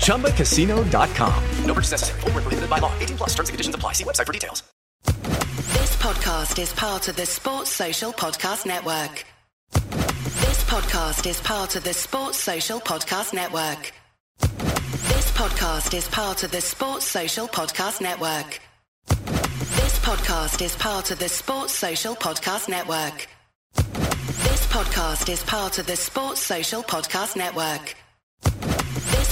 ChumbaCasino.com. No purchase necessary. Full prohibited by law. 18 plus terms and conditions apply. See website for details. This podcast is part of the Sports Social Podcast Network. This podcast is part of the Sports Social Podcast Network. This podcast is part of the Sports Social Podcast Network. This podcast is part of the Sports Social Podcast Network. This podcast is part of the Sports Social Podcast Network.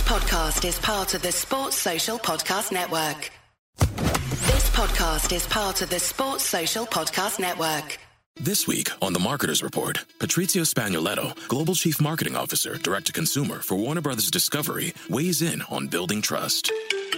Podcast is part of the Sports Social Podcast Network. This podcast is part of the Sports Social Podcast Network. This week on The Marketer's Report, Patrizio Spagnoletto, Global Chief Marketing Officer, Direct to Consumer for Warner Brothers Discovery, weighs in on building trust.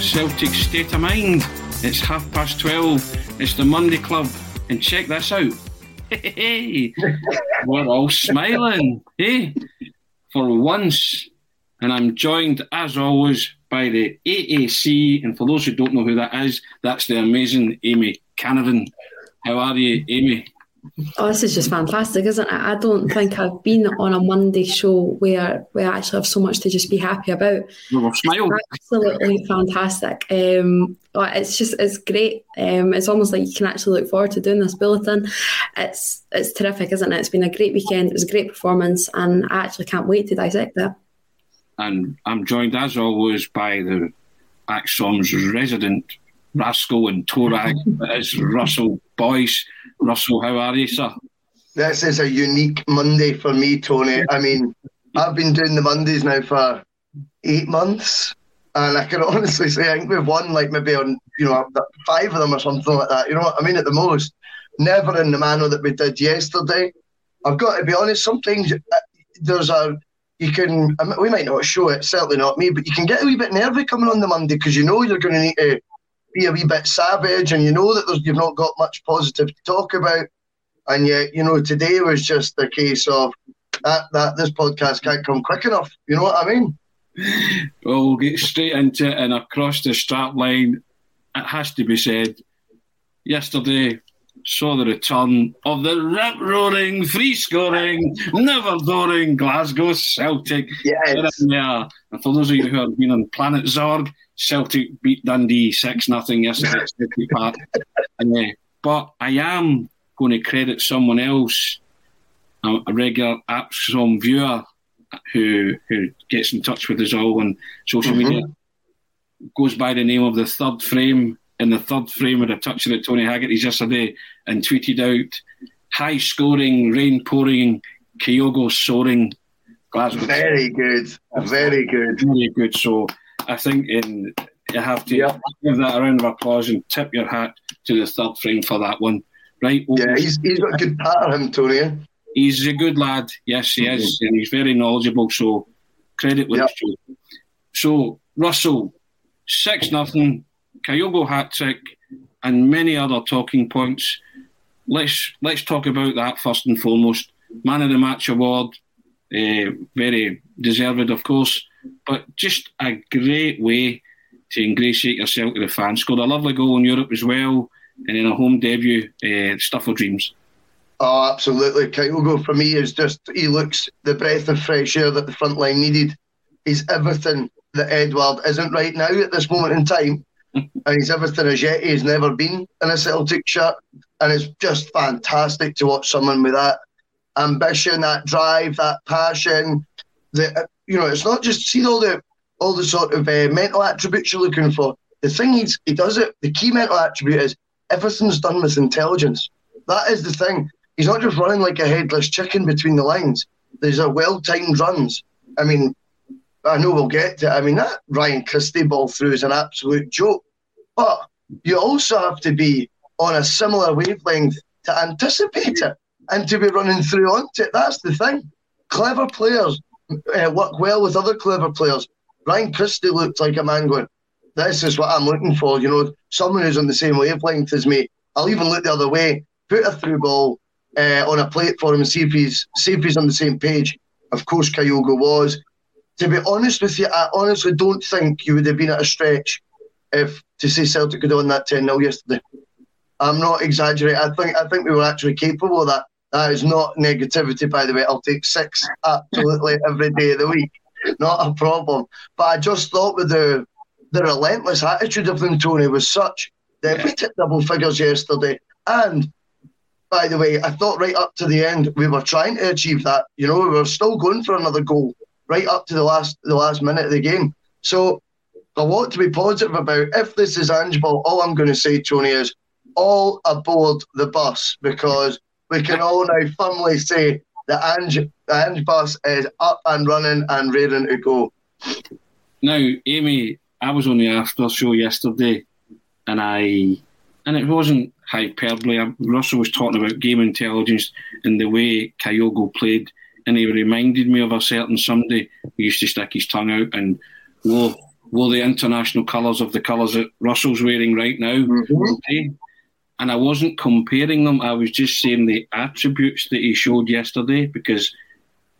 Celtic state of mind. It's half past 12. It's the Monday Club. And check this out. Hey, we're all smiling. Hey, for once. And I'm joined, as always, by the AAC. And for those who don't know who that is, that's the amazing Amy Canavan. How are you, Amy? Oh, this is just fantastic, isn't it? I don't think I've been on a Monday show where we actually have so much to just be happy about. Smile. Absolutely fantastic. Um, it's just it's great. Um, it's almost like you can actually look forward to doing this bulletin. It's it's terrific, isn't it? It's been a great weekend. It was a great performance, and I actually can't wait to dissect it. And I'm joined as always by the ACSOM's resident rascal and Torag, is Russell Boyce. Russell, how are you, sir? This is a unique Monday for me, Tony. I mean, I've been doing the Mondays now for eight months, and I can honestly say I think we've won like maybe on you know five of them or something like that. You know what I mean? At the most, never in the manner that we did yesterday. I've got to be honest. Sometimes uh, there's a you can we might not show it, certainly not me, but you can get a wee bit nervy coming on the Monday because you know you're going to need to be a wee bit savage, and you know that you've not got much positive to talk about, and yet you know today was just the case of that that this podcast can't come quick enough. You know what I mean? Well, we'll get straight into it and across the start line. It has to be said, yesterday saw the return of the rip roaring, free scoring, never doring Glasgow Celtic. Yes. Yeah. And for those of you who have been on Planet Zorg, Celtic beat Dundee 6 nothing yesterday at Celtic Park. And uh, But I am going to credit someone else, a, a regular ACSOM viewer who who gets in touch with us all on social Mhm. media, goes by the name of the third frame. In the third frame with a touch of the Tony Haggerty's yesterday and tweeted out high scoring, rain pouring, Kyogo soaring, Glasgow. Very good. Very good. Very good. So I think in, you have to give that a round of applause and tip your hat to the third frame for that one. Right? Yeah, he's, he's got a good pattern, him, Tony. He's a good lad. Yes, he is. And he's very knowledgeable. So credit with due. So, Russell, 6 nothing, Kyogo hat trick, and many other talking points. Let's let's talk about that first and foremost. Man of the match award, uh, very deserved, of course, but just a great way to ingratiate yourself to the fans. Scored a lovely goal in Europe as well, and then a home debut, uh, stuff of dreams. Oh, absolutely. Kyogo for me is just he looks the breath of fresh air that the front line needed. He's everything that Edouard isn't right now at this moment in time. and he's everything as yet he's never been in a Celtic shirt. And it's just fantastic to watch someone with that ambition, that drive, that passion. The you know, it's not just see all the all the sort of uh, mental attributes you're looking for. The thing he's, he does it. The key mental attribute is everything's done with intelligence. That is the thing. He's not just running like a headless chicken between the lines. There's a well timed runs. I mean, I know we'll get to it. I mean, that Ryan Christie ball through is an absolute joke. But you also have to be on a similar wavelength to anticipate it and to be running through onto it. That's the thing. Clever players uh, work well with other clever players. Ryan Christie looked like a man going, This is what I'm looking for. You know, someone who's on the same wavelength as me. I'll even look the other way, put a through ball uh, on a plate for him and see if he's see if he's on the same page. Of course, Kyogo was. To be honest with you, I honestly don't think you would have been at a stretch if to say Celtic could have won that 10 0 yesterday. I'm not exaggerating. I think I think we were actually capable of that. That is not negativity, by the way. I'll take six absolutely every day of the week. Not a problem. But I just thought with the the relentless attitude of them, Tony, was such that we hit double figures yesterday. And by the way, I thought right up to the end we were trying to achieve that. You know, we were still going for another goal right up to the last the last minute of the game. So a lot to be positive about. If this is Angeball, all I'm going to say, Tony, is all aboard the bus because we can all now firmly say the Ange, the Ange bus is up and running and ready to go. Now, Amy, I was on the after show yesterday, and I, and it wasn't hyperbole. Russell was talking about game intelligence and the way Kyogo played, and he reminded me of a certain somebody who used to stick his tongue out and wore wore the international colours of the colours that Russell's wearing right now. Mm-hmm. Okay? And I wasn't comparing them. I was just saying the attributes that he showed yesterday because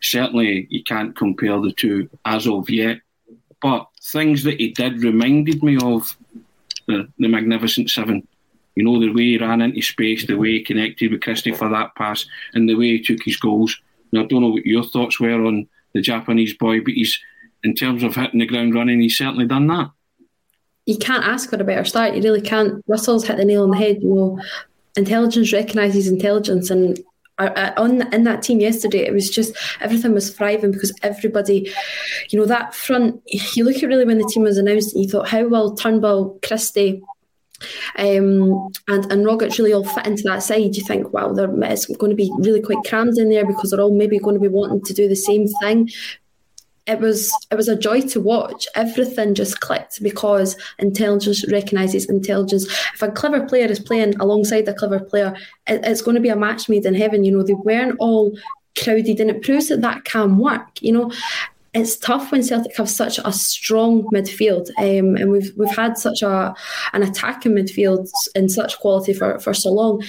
certainly you can't compare the two as of yet. But things that he did reminded me of the, the Magnificent Seven. You know, the way he ran into space, the way he connected with Christie for that pass, and the way he took his goals. Now, I don't know what your thoughts were on the Japanese boy, but he's, in terms of hitting the ground running, he's certainly done that. You can't ask for a better start. You really can't. Russell's hit the nail on the head. You know, intelligence recognises intelligence, and uh, uh, on in that team yesterday, it was just everything was thriving because everybody, you know, that front. You look at really when the team was announced, and you thought, how will Turnbull, Christie, um, and and Rogic really all fit into that side. You think, wow, there it's going to be really quite crammed in there because they're all maybe going to be wanting to do the same thing it was it was a joy to watch. Everything just clicked because intelligence recognises intelligence. If a clever player is playing alongside a clever player, it, it's going to be a match made in heaven. You know, they weren't all crowded, and it proves that that can work. You know. It's tough when Celtic have such a strong midfield, um, and we've we've had such a an attacking midfield in such quality for, for so long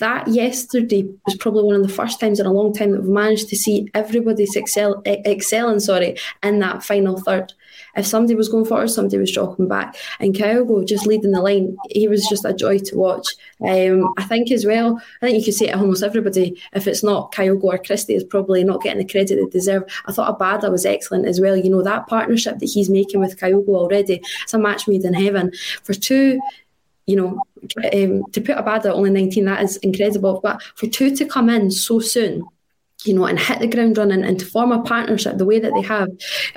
that yesterday was probably one of the first times in a long time that we've managed to see everybody excel, excelling sorry, in that final third. If somebody was going forward, somebody was dropping back. And Kyogo just leading the line, he was just a joy to watch. Um, I think as well, I think you could say it almost everybody, if it's not Kyogo or Christie, is probably not getting the credit they deserve. I thought Abada was excellent as well. You know, that partnership that he's making with Kyogo already, it's a match made in heaven. For two you know, um, to put Abada at only 19, that is incredible. But for two to come in so soon, you know, and hit the ground running and to form a partnership the way that they have.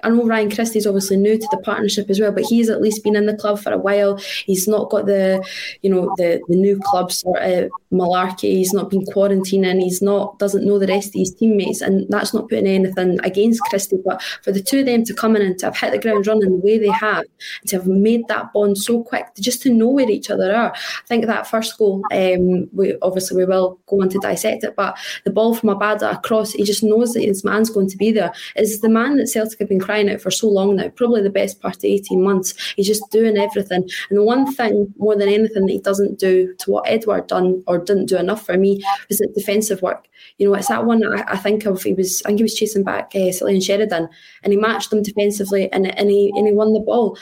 I know Ryan Christie's obviously new to the partnership as well, but he's at least been in the club for a while. He's not got the, you know, the, the new club sort of malarkey. He's not been quarantining. He's not doesn't know the rest of his teammates, and that's not putting anything against Christie. But for the two of them to come in and to have hit the ground running the way they have, to have made that bond so quick, just to know where each other are. I think that first goal, um, we obviously we will go on to dissect it, but the ball from Abada across across. He just knows that his man's going to be there. Is the man that Celtic have been crying out for so long now, probably the best part of 18 months. He's just doing everything. And the one thing more than anything that he doesn't do to what Edouard done or didn't do enough for me is that defensive work. You know, it's that one I, I think of. He was, I think he was chasing back uh, Cillian Sheridan, and he matched them defensively, and and he and he won the ball.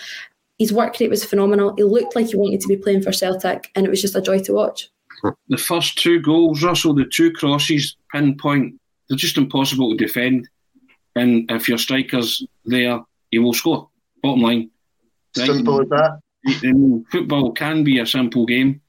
His work rate was phenomenal. He looked like he wanted to be playing for Celtic, and it was just a joy to watch. The first two goals, Russell, the two crosses, pinpoint they're just impossible to defend. And if your striker's there, he will score. Bottom line. Simple as that. football can be a simple game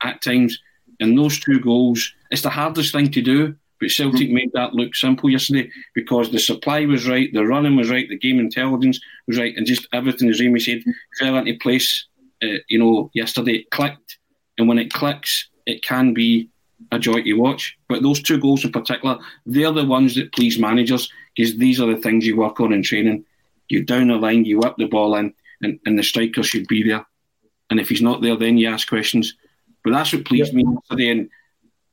at times. And those two goals, it's the hardest thing to do. But Celtic mm. made that look simple yesterday because the supply was right, the running was right, the game intelligence was right, and just everything, as Amy said, fell into place. Uh, you know, yesterday it clicked, and when it clicks, it can be a joy to watch. But those two goals in particular, they're the ones that please managers because these are the things you work on in training. You down the line, you whip the ball in, and, and the striker should be there. And if he's not there, then you ask questions. But that's what pleased me yesterday. And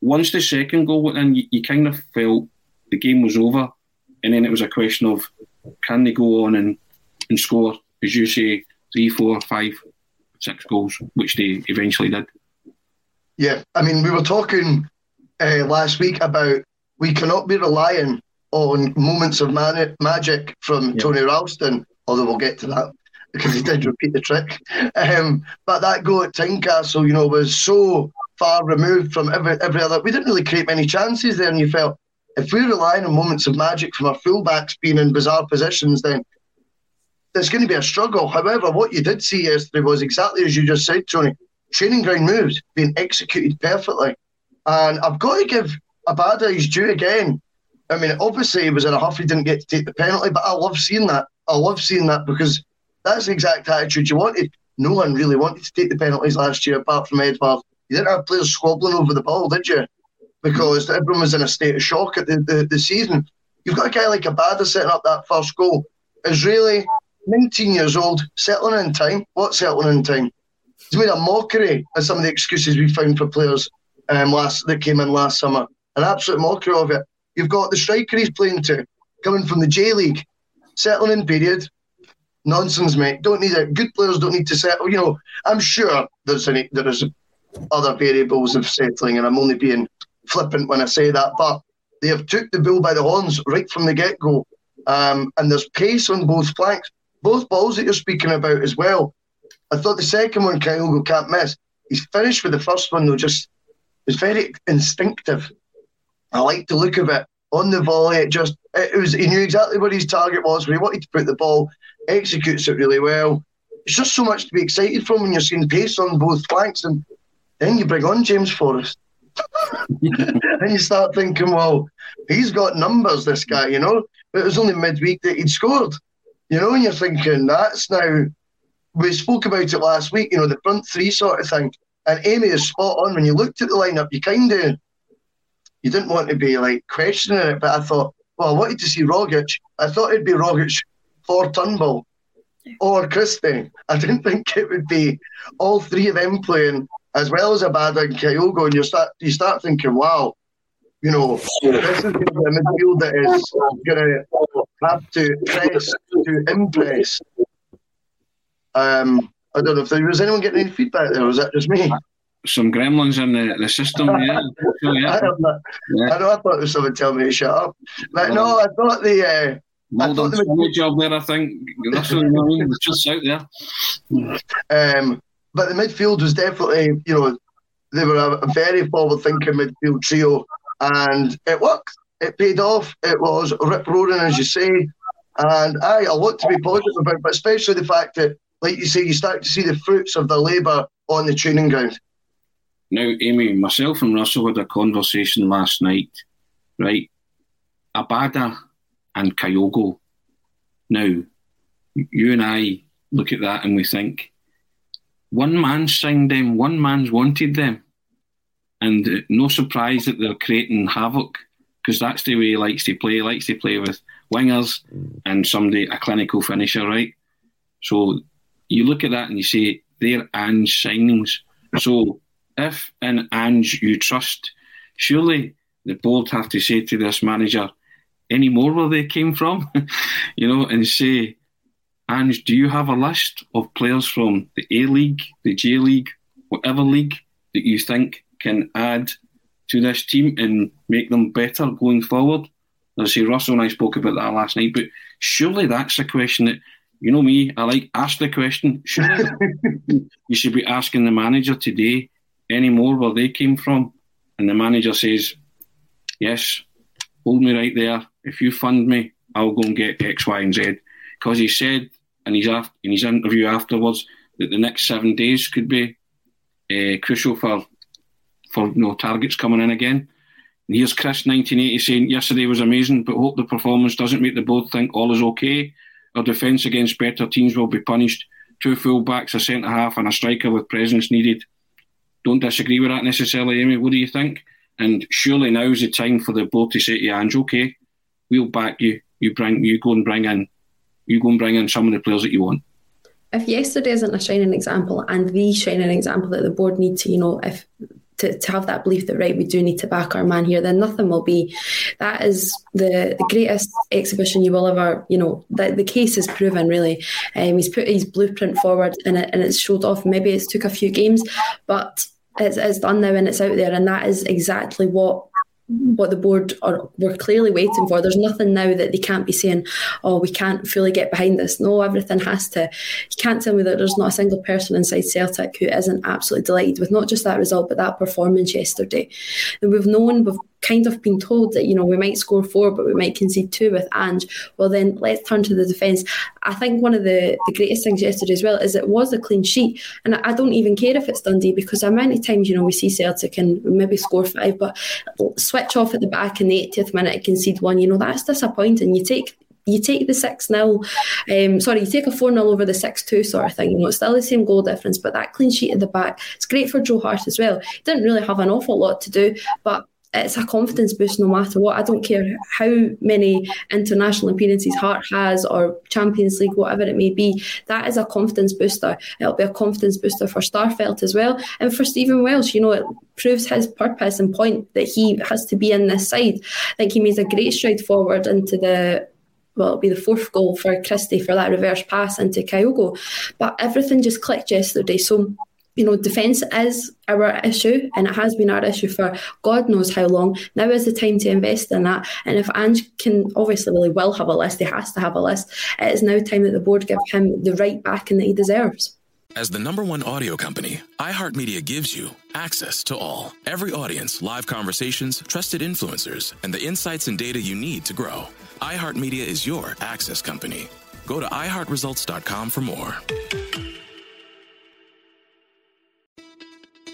once the second goal went in, you, you kind of felt the game was over. And then it was a question of can they go on and, and score, as you say, three, four, five, six goals, which they eventually did. Yeah, I mean, we were talking uh, last week about we cannot be relying on moments of man- magic from yeah. Tony Ralston, although we'll get to that because he did repeat the trick. Um, but that goal at Tynecastle, you know, was so far removed from every every other. We didn't really create many chances there, and you felt if we're relying on moments of magic from our fullbacks being in bizarre positions, then there's going to be a struggle. However, what you did see yesterday was exactly as you just said, Tony training ground moves being executed perfectly. And I've got to give Abada his due again. I mean, obviously he was in a huff, he didn't get to take the penalty, but I love seeing that. I love seeing that because that's the exact attitude you wanted. No one really wanted to take the penalties last year apart from Edouard. You didn't have players squabbling over the ball, did you? Because everyone was in a state of shock at the, the, the season. You've got a guy like Abada setting up that first goal. Israeli, 19 years old, settling in time. What settling in time? He's made a mockery of some of the excuses we found for players um, last that came in last summer. An absolute mockery of it. You've got the striker he's playing to, coming from the J League, settling in period. Nonsense, mate. Don't need it. Good players don't need to settle. You know, I'm sure there's any there is other variables of settling, and I'm only being flippant when I say that. But they have took the bull by the horns right from the get go, um, and there's pace on both flanks. Both balls that you're speaking about as well I thought the second one Kyogo can't miss. He's finished with the first one though, just was very instinctive. I like the look of it on the volley. It just it was he knew exactly what his target was, where he wanted to put the ball, executes it really well. It's just so much to be excited from when you're seeing pace on both flanks, and then you bring on James Forrest. and you start thinking, well, he's got numbers, this guy, you know. But it was only midweek that he'd scored, you know, and you're thinking that's now we spoke about it last week, you know, the front three sort of thing. And Amy is spot on. When you looked at the lineup, you kind of you didn't want to be like questioning it, but I thought, well, I wanted to see Rogic. I thought it'd be Rogic for Turnbull or Christie. I didn't think it would be all three of them playing as well as Abada and Kyogo. And you start you start thinking, wow, you know, this is a midfield that is going to have to press to impress um, I don't know if there was anyone getting any feedback there. Was that just me? Some gremlins in the, the system, yeah. yeah. I, don't know, yeah. I know. I thought there was someone telling me to shut up, but no, I thought the. Uh, well done, the job there. I think that's what I mean. It's just out there. Um, but the midfield was definitely, you know, they were a, very forward-thinking midfield trio, and it worked. It paid off. It was rip roaring, as you say, and I a lot to be positive about, but especially the fact that like you say, you start to see the fruits of the labour on the training ground. Now, Amy, myself and Russell had a conversation last night, right? Abada and Kyogo. Now, you and I look at that and we think, one man signed them, one man's wanted them. And uh, no surprise that they're creating havoc because that's the way he likes to play. He likes to play with wingers and somebody, a clinical finisher, right? So you look at that and you say, they're Ange signings. So if in Ange you trust, surely the board have to say to this manager, any more where they came from, you know, and say, Ange, do you have a list of players from the A League, the J League, whatever league that you think can add to this team and make them better going forward? I say, Russell and I spoke about that last night, but surely that's a question that, you know me, I like ask the question. You should be asking the manager today any more where they came from. And the manager says, Yes, hold me right there. If you fund me, I'll go and get X, Y, and Z. Because he said and he's af- in his interview afterwards that the next seven days could be uh, crucial for for you know, targets coming in again. And here's Chris 1980 saying, Yesterday was amazing, but hope the performance doesn't make the board think all is okay. Our defence against better teams will be punished. Two full backs, a centre half, and a striker with presence needed. Don't disagree with that necessarily, Amy. What do you think? And surely now is the time for the board to say to Ange, okay, we'll back you. You bring, you go and bring in, you go and bring in some of the players that you want. If yesterday isn't a shining example and the shining example that the board need to, you know, if to, to have that belief that right we do need to back our man here then nothing will be. That is the, the greatest exhibition you will ever you know the, the case is proven really. Um, he's put his blueprint forward and, it, and it's showed off. Maybe it's took a few games but it's, it's done now and it's out there and that is exactly what what the board are were clearly waiting for. There's nothing now that they can't be saying, "Oh, we can't fully get behind this." No, everything has to. You can't tell me that there's not a single person inside Celtic who isn't absolutely delighted with not just that result, but that performance yesterday. And we've known, we've kind of been told that you know we might score four, but we might concede two with Ange. Well, then let's turn to the defence. I think one of the the greatest things yesterday as well is it was a clean sheet, and I don't even care if it's Dundee because how many times you know we see Celtic and maybe score five, but switch off at the back in the 80th minute, concede one. You know that's disappointing. You take you take the 6 0, um, sorry, you take a 4 0 over the 6 2 sort of thing. You know, it's still the same goal difference, but that clean sheet at the back, it's great for Joe Hart as well. He didn't really have an awful lot to do, but it's a confidence boost no matter what. I don't care how many international appearances Hart has or Champions League, whatever it may be. That is a confidence booster. It'll be a confidence booster for Starfelt as well. And for Stephen Welsh, you know, it proves his purpose and point that he has to be in this side. I think he makes a great stride forward into the well, it'll be the fourth goal for Christie for that reverse pass into Kyogo. But everything just clicked yesterday. So you know, defence is our issue and it has been our issue for God knows how long. Now is the time to invest in that. And if Ange can, obviously, he will have a list, he has to have a list. It is now time that the board give him the right backing that he deserves. As the number one audio company, iHeartMedia gives you access to all. Every audience, live conversations, trusted influencers, and the insights and data you need to grow. iHeartMedia is your access company. Go to iHeartResults.com for more.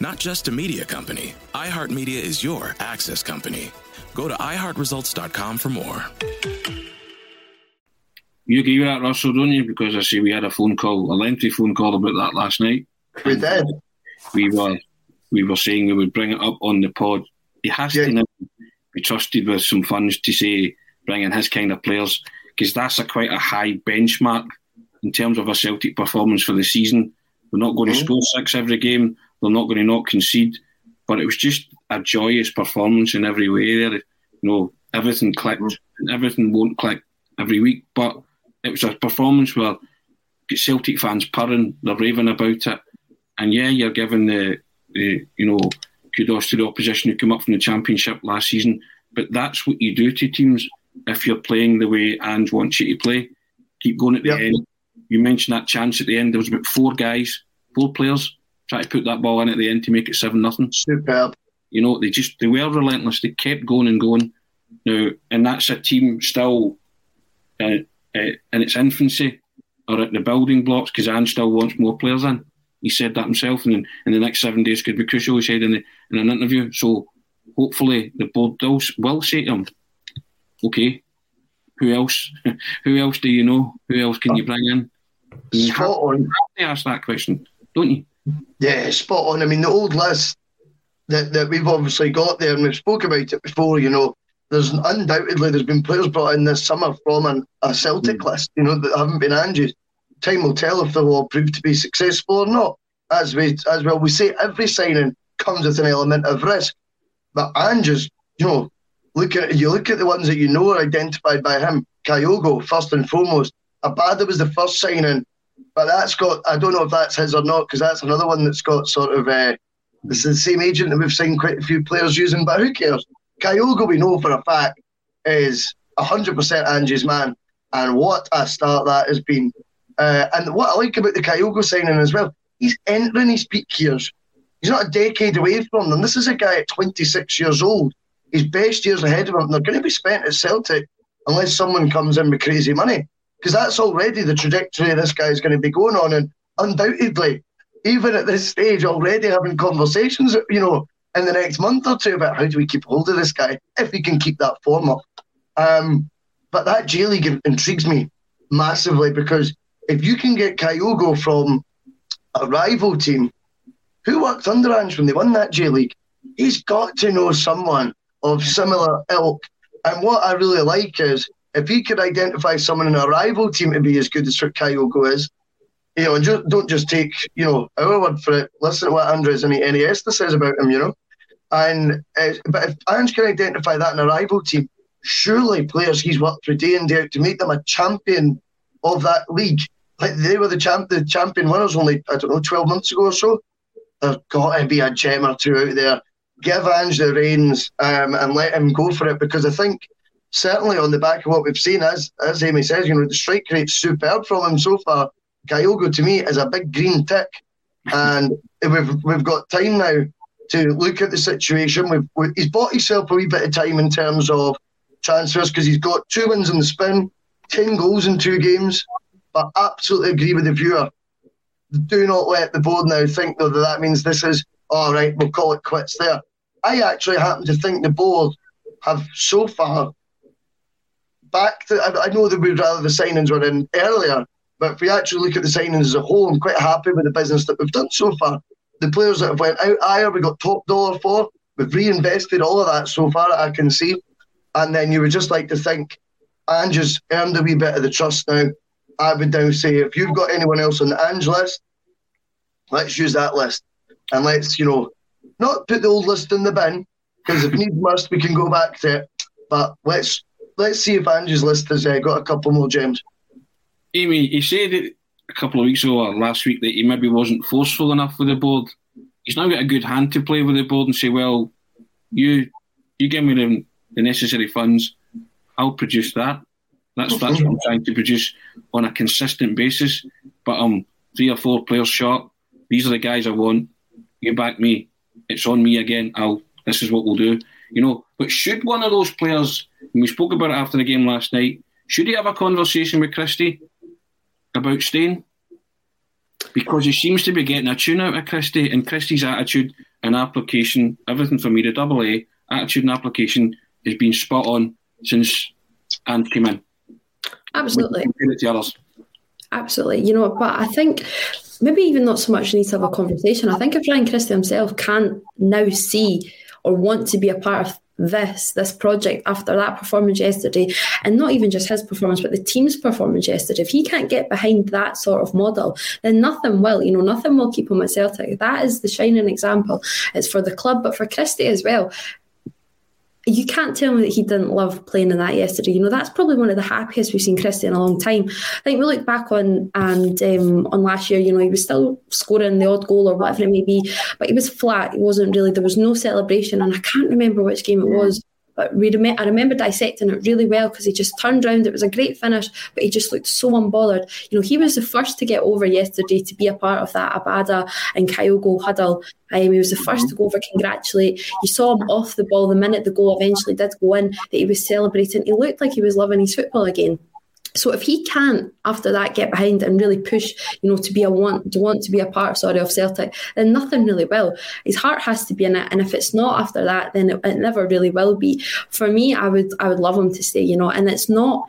Not just a media company, iHeartMedia is your access company. Go to iHeartResults.com for more. You agree with that, Russell, don't you? Because I see we had a phone call, a lengthy phone call about that last night. We did. We were we were saying we would bring it up on the pod. He has Yeah. to now be trusted with some funds to say bringing his kind of players because that's a quite a high benchmark in terms of a Celtic performance for the season. We're not going to Mm-hmm. score six every game. They're not going to not concede. But it was just a joyous performance in every way. There, you know, everything clicked. and Everything won't click every week, but it was a performance where Celtic fans purring, they're raving about it, and yeah, you're giving the, the you know kudos to the opposition who came up from the championship last season. But that's what you do to teams if you're playing the way Ange wants you to play. Keep going at the end. You mentioned that chance at the end. There was about four guys, four players trying to put that ball in at the end to make it seven nothing. Superb. You know, they just they were relentless. They kept going and going. Now, and that's a team still uh, uh, in its infancy or at the building blocks because Ange still wants more players in. He said that himself, and in, in the next seven days could be crucial. He said in, the, in an interview. So hopefully the board will, will say to him, "Okay, who else? who else do you know? Who else can you bring in?" You have, Spot on. you have to ask that question, don't you? Yeah, spot on. I mean, the old list that, that we've obviously got there, and we've spoke about it before, you know, there's undoubtedly there's been players brought in this summer from an, a Celtic mm. list, you know, that haven't been Ange's. Time will tell if they'll all prove to be successful or not. As we as well, we say every signing comes with an element of risk. But Ange's, you know, look at you look at the ones that you know are identified by him. Kyogo, first and foremost. Abada was the first signing, but that's got I don't know if that's his or not because that's another one that's got sort of uh, is the same agent that we've seen quite a few players using, but who cares? Kyogo, we know for a fact, is 100% Ange's man, and what a start that has been. Uh, and what I like about the Kyogo signing as well, he's entering his peak years. He's not a decade away from them. This is a guy at 26 years old. His best years ahead of him. They're going to be spent at Celtic unless someone comes in with crazy money, because that's already the trajectory this guy is going to be going on. And undoubtedly, even at this stage, already having conversations, you know, in the next month or two about how do we keep hold of this guy if we can keep that form up. Um, but that J League intrigues me massively because if you can get Kyogo from a rival team who worked under Ange when they won that J League, he's got to know someone of similar ilk. And what I really like is if he could identify someone in a rival team to be as good as Kyogo is, you know, and just, don't just take, you know, our word for it. Listen to what Andres and Iniesta says about him, you know. And uh, but if Ange can identify that in a rival team, surely players he's worked for day in day out to make them a champion of that league, like they were the champ, the champion winners only I don't know twelve months ago or so. There's got to be a gem or two out there. Give Ange the reins um, and let him go for it because I think certainly on the back of what we've seen, as as Amy says, you know the strike rate's superb from him so far. Kyogo to me is a big green tick, and we've we've got time now to look at the situation. We've, we he's bought himself a wee bit of time in terms of transfers because he's got two wins in the spin, ten goals in two games. But absolutely agree with the viewer. Do not let the board now think though that that means this is all right. We'll call it quits there. I actually happen to think the board have so far back to. I, I know that we'd rather the signings were in earlier, but if we actually look at the signings as a whole, I'm quite happy with the business that we've done so far. The players that have went out higher, we got top dollar for. We've reinvested all of that so far that I can see. And then you would just like to think Ange has earned a wee bit of the trust now. I would now say if you've got anyone else on the Ange list, let's use that list. And let's, you know, not put the old list in the bin, because if need must, we can go back to it. But let's let's see if Ange's list has uh, got a couple more gems. Amy, he said it a couple of weeks ago or last week that he maybe wasn't forceful enough with the board. He's now got a good hand to play with the board and say, well, you you give me the, the necessary funds, I'll produce that. That's that's what I'm trying to produce on a consistent basis. But I'm three or four players short. These are the guys I want. You back me. It's on me again. I'll. This is what we'll do. You know. But should one of those players, and we spoke about it after the game last night, should he have a conversation with Christie about staying? Because he seems to be getting a tune out of Christie, and Christie's attitude and application, everything for me, the double A attitude and application has been spot on since Ant came in. Absolutely. To. Absolutely. You know, but I think maybe even not so much needs to have a conversation. I think if Ryan Christie himself can't now see or want to be a part of this this project after that performance yesterday and not even just his performance but the team's performance yesterday. If he can't get behind that sort of model then nothing will you know nothing will keep him at Celtic. That is the shining example. It's for the club but for Christie as well you can't tell me that he didn't love playing in that yesterday. You know, that's probably one of the happiest we've seen Christie in a long time. I think we look back on and um, on last year, you know, he was still scoring the odd goal or whatever it may be, but he was flat. He wasn't really, there was no celebration. And I can't remember which game it was. But we rem- I remember dissecting it really well because he just turned around. It was a great finish, but he just looked so unbothered. You know, he was the first to get over yesterday to be a part of that Abada and Kyogo huddle. Um, he was the 1st to go over, congratulate. You saw him off the ball the minute the goal eventually did go in, that he was celebrating. He looked like he was loving his football again. So if he can't after that get behind and really push, you know, to be a want to want to be a part, sorry, of Celtic, then nothing really will. His heart has to be in it, and if it's not after that, then it, it never really will be. For me, I would I would love him to stay, you know, and it's not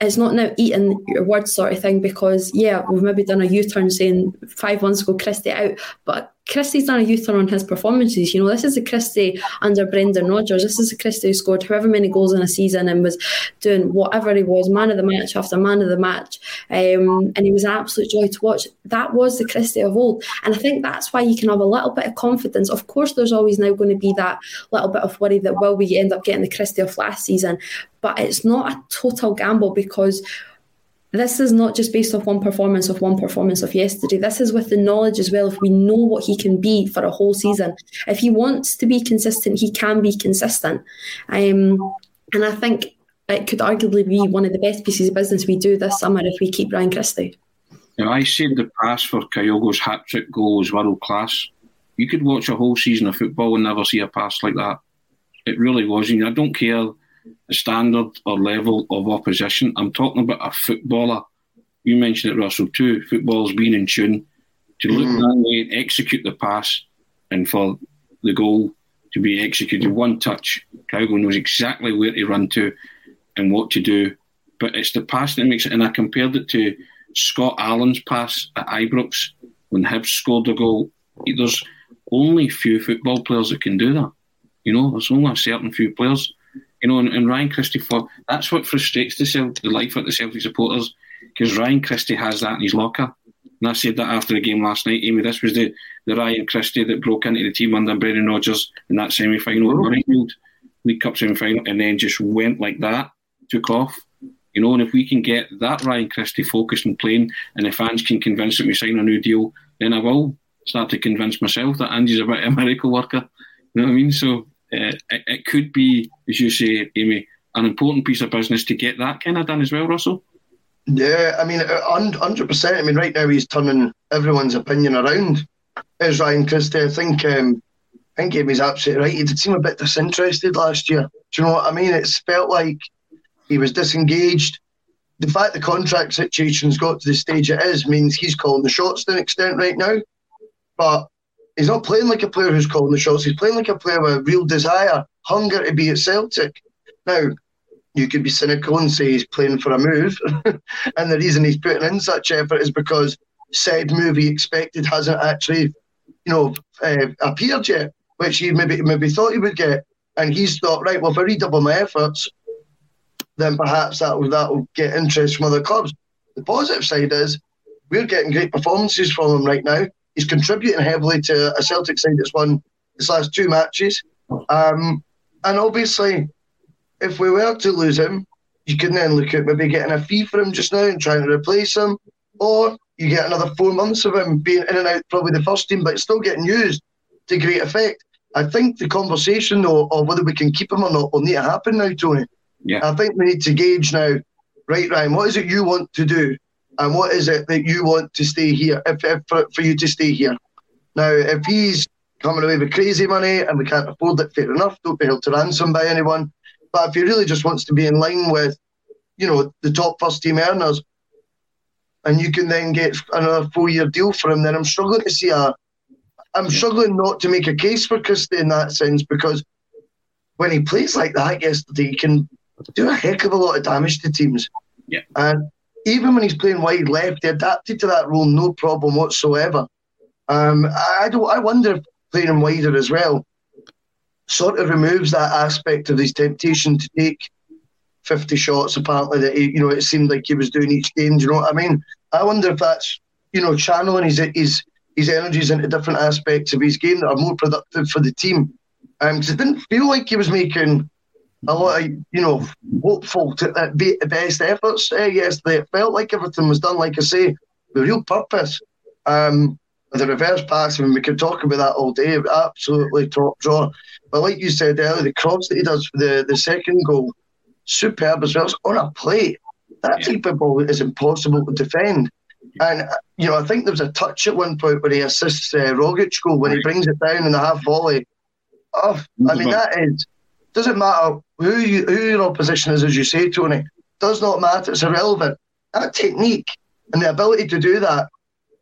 it's not now eating your words sort of thing because yeah, we've maybe done a U-turn saying five months ago Christie out, but Christie's done a U-turn on his performances. You know, this is a Christie under Brendan Rodgers. This is a Christie who scored however many goals in a season and was doing whatever he was, man of the match after man of the match. Um, and he was an absolute joy to watch. That was the Christie of old. And I think that's why you can have a little bit of confidence. Of course, there's always now going to be that little bit of worry that will we end up getting the Christie of last season? But it's not a total gamble because this is not just based off one performance of one performance of yesterday. This is with the knowledge as well. If we know what he can be for a whole season, if he wants to be consistent, he can be consistent. Um, and I think it could arguably be one of the best pieces of business we do this summer if we keep Ryan Christie. Now, I said the pass for Kyogo's hat trick goal was world class. You could watch a whole season of football and never see a pass like that. It really was. And I don't care standard or level of opposition. I'm talking about a footballer. You mentioned it, Russell, too. Football's being in tune to look mm. that way and execute the pass and for the goal to be executed one touch. Kyogo knows exactly where to run to and what to do. But it's the pass that makes it. And I compared it to Scott Allan's pass at Ibrox when Hibs scored a goal. There's only few football players that can do that. You know, there's only a certain few players. You know, and, and Ryan Christie, for that's what frustrates the, Celtic, the life of the Celtic supporters because Ryan Christie has that in his locker. And I said that after the game last night, Amy. This was the, the Ryan Christie that broke into the team under Brendan Rodgers in that semi final Murrayfield, League Cup semi final, and then just went like that, took off. You know, and if we can get that Ryan Christie focused and playing, and the fans can convince him to sign a new deal, then I will start to convince myself that Andy's a bit of a miracle worker. You know what I mean? So uh, it, it, could be, as you say, Amy, an important piece of business to get that kind of done as well, Russell. Yeah, I mean, hundred percent. I mean, right now he's turning everyone's opinion around. Is Ryan Christie? I think, um, I think Amy's absolutely right. He did seem a bit disinterested last year. Do you know what I mean? It's felt like he was disengaged. The fact the contract situation's got to the stage it is means he's calling the shots to an extent right now. But He's not playing like a player who's calling the shots. He's playing like a player with a real desire, hunger to be at Celtic. Now, you could be cynical and say he's playing for a move, and the reason he's putting in such effort is because said move he expected hasn't actually, you know, uh, appeared yet, which he maybe maybe thought he would get, and he's thought, right, well, if I redouble my efforts, then perhaps that will that will get interest from other clubs. The positive side is we're getting great performances from him right now. He's contributing heavily to a Celtic side that's won his last two matches. Um, and obviously, if we were to lose him, you can then look at maybe getting a fee for him just now and trying to replace him, or you get another four months of him being in and out, probably the first team, but still getting used to great effect. I think the conversation though of whether we can keep him or not will need to happen now, Tony. Yeah. I think we need to gauge now, right, Ryan, what is it you want to do? And what is it that you want to stay here, if, if for, for you to stay here. Now, if he's coming away with crazy money and we can't afford it, fair enough, don't be held to ransom by anyone. But if he really just wants to be in line with, you know, the top first team earners, and you can then get another four year deal for him, then I'm struggling to see a. I'm struggling not to make a case for Christie in that sense because when he plays like that yesterday, he can do a heck of a lot of damage to teams. Yeah. And even when he's playing wide left, he adapted to that role no problem whatsoever. Um, I don't. I wonder if playing him wider as well sort of removes that aspect of his temptation to take 50 shots apparently that he, you know it seemed like he was doing each game do you know what I mean I wonder if that's you know channeling his his his energies into different aspects of his game that are more productive for the team um, it didn't feel like he was making a lot of you know hopeful to uh, be best efforts uh, yesterday it felt like everything was done like I say with real purpose um, the reverse pass, I mean, we could talk about that all day. Absolutely top draw. But like you said earlier, the cross that he does for the, the second goal, superb as well. It's on a plate. That type of ball is impossible to defend. And, you know, I think there was a touch at one point where he assists uh, Rogic goal when he brings it down in the half volley. Oh, I mean, that is, doesn't matter who, you, who your opposition is, as you say, Tony. Does not matter. It's irrelevant. That technique and the ability to do that,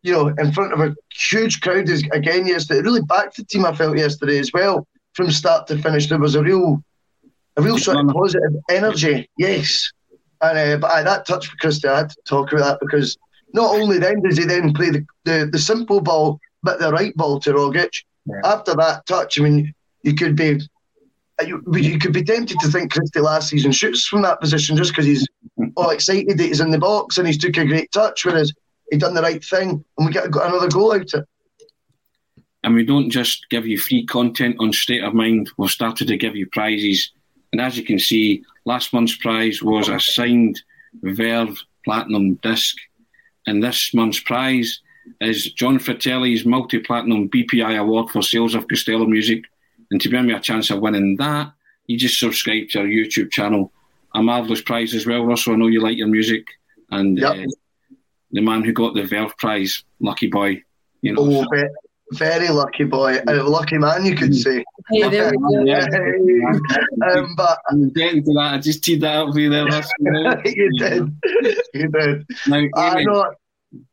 you know, in front of a huge crowd is again yesterday. It really backed the team. I felt yesterday as well, from start to finish. There was a real a real sort of positive energy, yes. And uh, but that touch for Christie, I had to talk about that because not only then does he then play the, the, the simple ball, but the right ball to Rogic. Yeah. After that touch, I mean, you could be you, could be tempted to think Christie last season shoots from that position just because he's all excited that he's in the box and he's took a great touch, whereas he done the right thing and we get another goal out of it. And we don't just give you free content on State of Mind. We've started to give you prizes and as you can see, last month's prize was a signed Verve Platinum disc. And this month's prize is Jon Fratelli's multi platinum BPI award for sales of Costello music. And to bring me a chance of winning that, you just subscribe to our YouTube channel. A marvellous prize as well, Russell. I know you like your music. And yep. uh, the man who got the Verve prize, lucky boy. You know, oh, so. Very lucky boy, a lucky man, you could say. Hey, there we go. um, but I'm getting to that. I just teed that up for you there. you did. You did. Now, uh, no,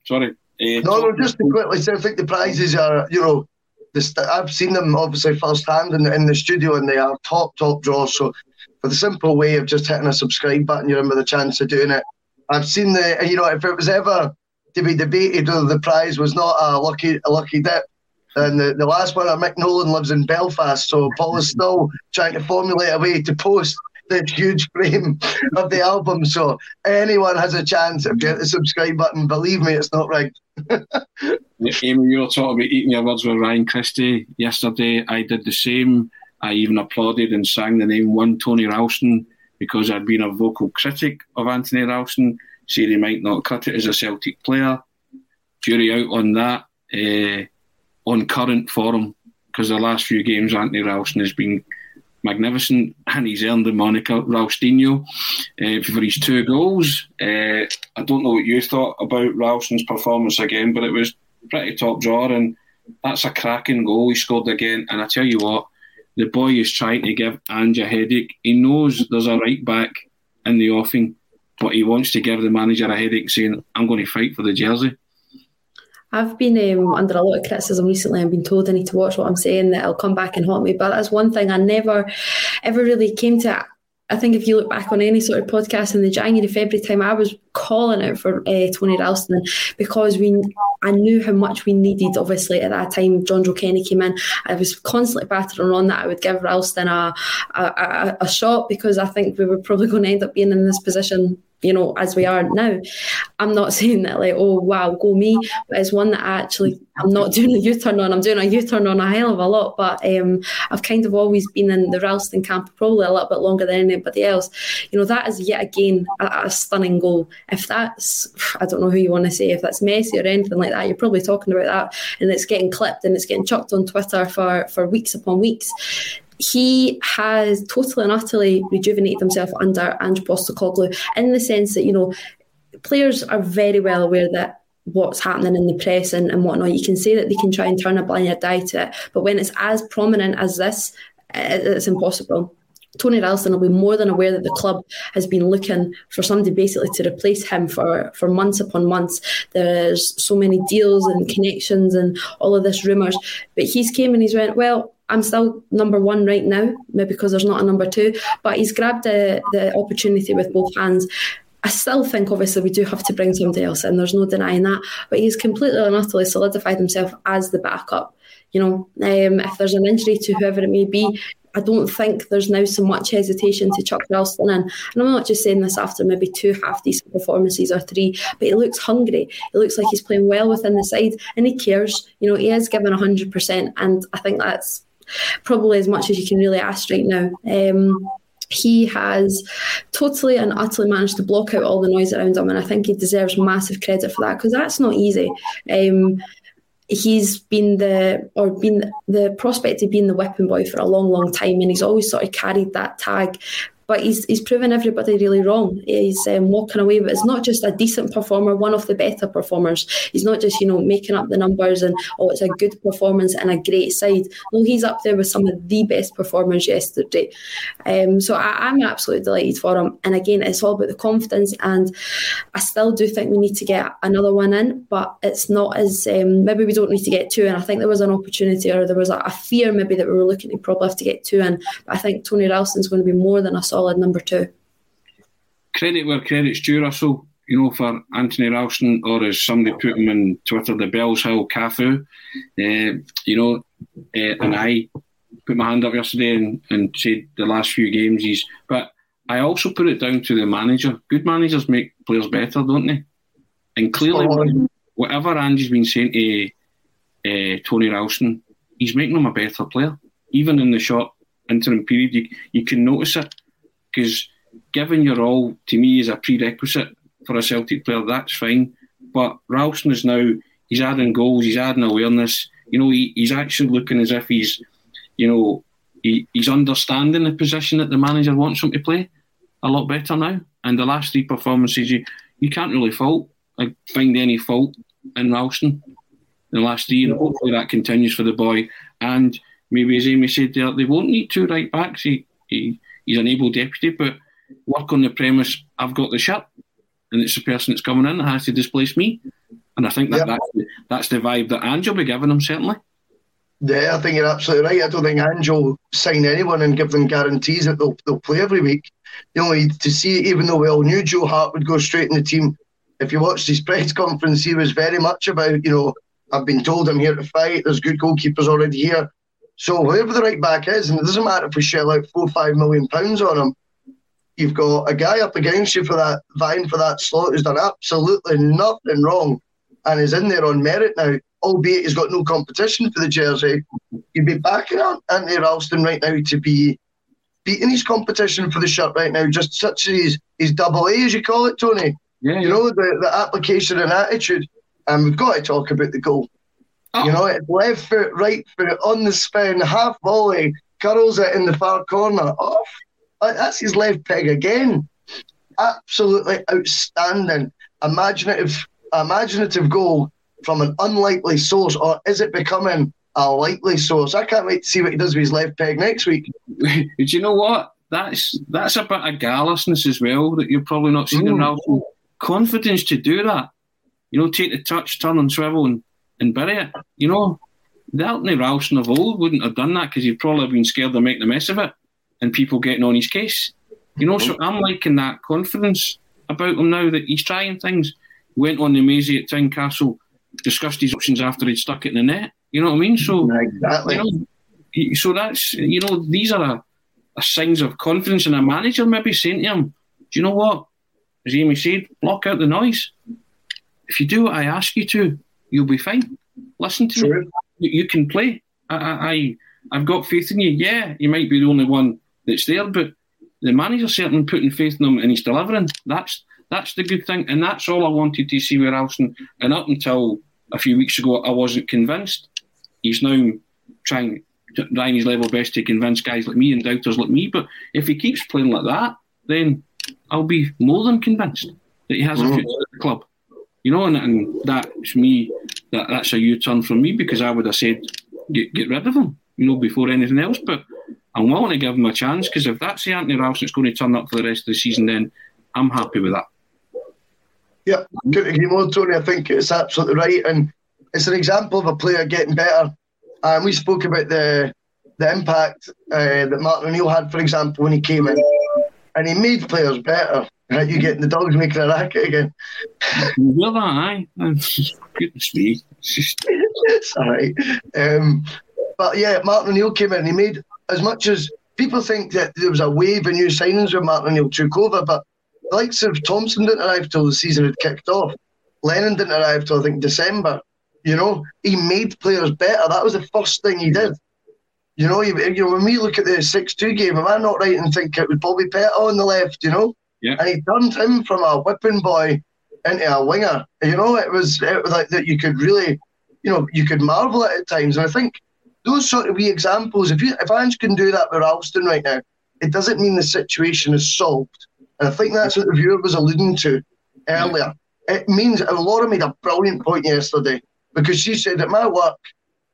sorry. Uh, no, no, just to quickly say, I think the prizes are, you know, the, I've seen them obviously firsthand in, in the studio and they are top, top draws. So, for the simple way of just hitting a subscribe button, you're in with a chance of doing it. I've seen the, you know, if it was ever to be debated whether the prize was not a lucky, a lucky dip, and the, the last one, Mick Nolan lives in Belfast, so Paul is still trying to formulate a way to post the huge frame of the album. So anyone has a chance if you hit the subscribe button. Believe me, it's not rigged. Amy, you were talking about eating your words with Ryan Christie yesterday. I did the same. I even applauded and sang the name one Tony Ralston because I'd been a vocal critic of Anthony Ralston, saying he might not cut it as a Celtic player. Jury out on that. Uh, on current form because the last few games Anthony Ralston has been magnificent and he's earned the moniker Ralstinho uh, for his two goals. Uh, I don't know what you thought about Ralston's performance again, but it was pretty top drawer and that's a cracking goal he scored again. And I tell you what, the boy is trying to give Ange a headache. He knows there's a right back in the offing, but he wants to give the manager a headache saying, I'm going to fight for the jersey. I've been um, under a lot of criticism recently and been told I need to watch what I'm saying, that I'll come back and haunt me. But that's one thing I never, ever really came to. I think if you look back on any sort of podcast in the January, February time, I was calling out for uh, Tony Ralston because we, I knew how much we needed. Obviously, at that time, Jonjoe Kenny came in. I was constantly battering on that I would give Ralston a, a, a, a shot because I think we were probably going to end up being in this position you know, as we are now. I'm not saying that like, oh wow, go me, but it's one that I actually I'm not doing a U-turn on. I'm doing a U-turn on a hell of a lot, but um, I've kind of always been in the Ralston camp probably a little bit longer than anybody else. You know, that is yet again a, a stunning goal. If that's I don't know who you want to say, if that's Messi or anything like that, you're probably talking about that, and it's getting clipped and it's getting chucked on Twitter for for weeks upon weeks he has totally and utterly rejuvenated himself under Ange Postecoglou in the sense that, you know, players are very well aware that what's happening in the press and, and whatnot. You can say that they can try and turn a blind eye to it, but when it's as prominent as this, it's impossible. Tony Ralston will be more than aware that the club has been looking for somebody basically to replace him for, for months upon months. There's so many deals and connections and all of this rumours. But he's came and he's went, well, I'm still number one right now, maybe because there's not a number two, but he's grabbed the, the opportunity with both hands. I still think, obviously, we do have to bring somebody else in. There's no denying that. But he's completely and utterly solidified himself as the backup. You know, um, if there's an injury to whoever it may be, I don't think there's now so much hesitation to chuck Ralston in. And I'm not just saying this after maybe two half decent performances or three, but he looks hungry. He looks like he's playing well within the side and he cares. You know, he is given 100%. And I think that's probably as much as you can really ask right now. Um, he has totally and utterly managed to block out all the noise around him, and I think he deserves massive credit for that because that's not easy. Um, he's been the or been the prospect of being the whipping boy for a long, long time, and he's always sort of carried that tag but he's he's proven everybody really wrong. He's um, walking away, but it's not just a decent performer, one of the better performers. He's not just you know making up the numbers and oh it's a good performance and a great side. No, he's up there with some of the best performers yesterday. Um, so I, am absolutely delighted for him. And again, it's all about the confidence, and I still do think we need to get another one in, but it's not as um, maybe we don't need to get two. And I think there was an opportunity or there was a, a fear maybe that we were looking to probably have to get two in. But I think Tony Ralston's going to be more than a solid number two. Credit where credit's due, Russell. You know, for Anthony Ralston, or as somebody put him on Twitter, the Bellshill Cafu. Uh, you know, uh, and I put my hand up yesterday and, and said the last few games he's. But I also put it down to the manager. Good managers make players better, don't they? And clearly, oh. whatever Ange's been saying to uh, Tony Ralston, he's making him a better player. Even in the short interim period, you, you can notice it because giving your all to me is a prerequisite for a Celtic player. That's fine, but Ralston is now he's adding goals, he's adding awareness. You know, he, he's actually looking as if he's, you know, he, he's understanding the position that the manager wants him to play a lot better now. And the last three performances, you you can't really fault like find any fault in Ralston in the last three, and hopefully that continues for the boy. And maybe as Amy said, there, they won't need two right backs. He, he he's an able deputy, but work on the premise I've got the shirt and it's the person that's coming in that has to displace me. And I think that yep. that's, that's the vibe that Ange will be giving him, certainly. Yeah, I think you're absolutely right. I don't think Ange will sign anyone and give them guarantees that they'll, they'll play every week. You know, to see, even though we all knew Joe Hart would go straight in the team, if you watched his press conference, he was very much about, you know, I've been told I'm here to fight. There's good goalkeepers already here. So whoever the right back is, and it doesn't matter if we shell out four or five million pounds on him, you've got a guy up against you for that vying for that slot who's done absolutely nothing wrong and is in there on merit now, albeit he's got no competition for the jersey. You'd be backing on Anthony Ralston right now to be beating his competition for the shirt right now, just such as his, his double A, as you call it, Tony. Yeah, you know, the, the application and attitude. And we've got to talk about the goal. Oh. You know, it's left foot, right foot, on the spin, half volley, curls it in the far corner. Off. Uh, that's his left peg again. Absolutely outstanding. Imaginative, imaginative goal from an unlikely source, or is it becoming a likely source? I can't wait to see what he does with his left peg next week. Do you know what? That's that's a bit of gallousness as well that you're probably not seeing mm. in Confidence to do that. You know, take the touch, turn and swivel, and and bury it. You know, the Anthony Ralston of old wouldn't have done that because he'd probably been scared of making a mess of it and people getting on his case. You know, so I'm liking that confidence about him now that he's trying things. Went on the Maisie at Tynecastle, discussed his options after he'd stuck it in the net. You know what I mean? So, exactly. You know, so that's you know these are a, a signs of confidence, and a manager maybe saying to him, "Do you know what?" As Amy said, block out the noise. If you do what I ask you to, you'll be fine. Listen to me. You, you can play. I, I, I've got faith in you. Yeah, you might be the only one that's there, but the manager's certainly putting faith in him and he's delivering. That's that's the good thing, and that's all I wanted to see with Ralston. And up until a few weeks ago, I wasn't convinced. He's now trying trying his level best to convince guys like me and doubters like me. But if he keeps playing like that, then I'll be more than convinced that he has mm. a future at the club. You know, and, and that's me. That that's a U turn from me because I would have said get get rid of him. You know, before anything else. But I'm willing to give him a chance because if that's the Anthony Ralston that's going to turn up for the rest of the season, then I'm happy with that. Yeah, couldn't agree more, Tony. I think it's absolutely right, and it's an example of a player getting better. And we spoke about the the impact uh, that Martin O'Neill had, for example, when he came in, and he made players better. Right, you getting the dogs making a racket again? Well, aye. Goodness me. Sorry. Um, but yeah, Martin O'Neill came in and he made as much as people think that there was a wave of new signings when Martin O'Neill took over, but the likes of Thompson didn't arrive till the season had kicked off. Lennon didn't arrive till I think December. You know, he made players better. That was the first thing he did. You know, you, you know, when we look at the six-two game, am I not right and think it was Bobby Petta on the left? You know, yeah. and he turned him from a whipping boy into a winger. You know, it was it was like that. You could really, you know, you could marvel at at times. And I think those sort of wee examples. If you if Ange can do that with Ralston right now, it doesn't mean the situation is solved. And I think that's what the viewer was alluding to earlier. It means Laura made a brilliant point yesterday because she said at my work,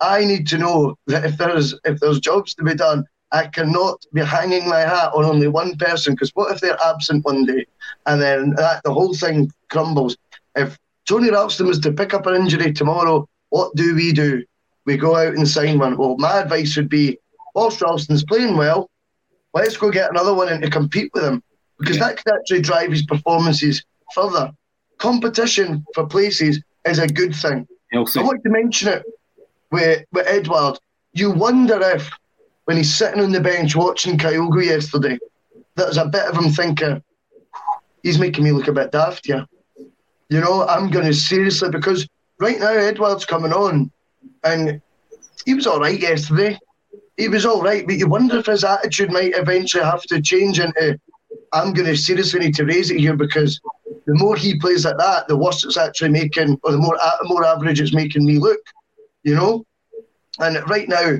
I need to know that if there's if there's jobs to be done, I cannot be hanging my hat on only one person because what if they're absent one day and then that, the whole thing crumbles? If Tony Ralston was to pick up an injury tomorrow, what do we do? We go out and sign one. Well, my advice would be, whilst Ralston's playing well, let's go get another one in to compete with him because yeah. that could actually drive his performances further. Competition for places is a good thing. Healthy. I want to mention it with, with Edouard. You wonder if, when he's sitting on the bench watching Kyogo yesterday, there's a bit of him thinking, he's making me look a bit daft here. You know, I'm going to seriously, because right now Edouard's coming on and he was all right yesterday. He was all right, but you wonder if his attitude might eventually have to change into, I'm going to seriously need to raise it here because the more he plays like that, the worse it's actually making, or the more more average it's making me look. You know, and right now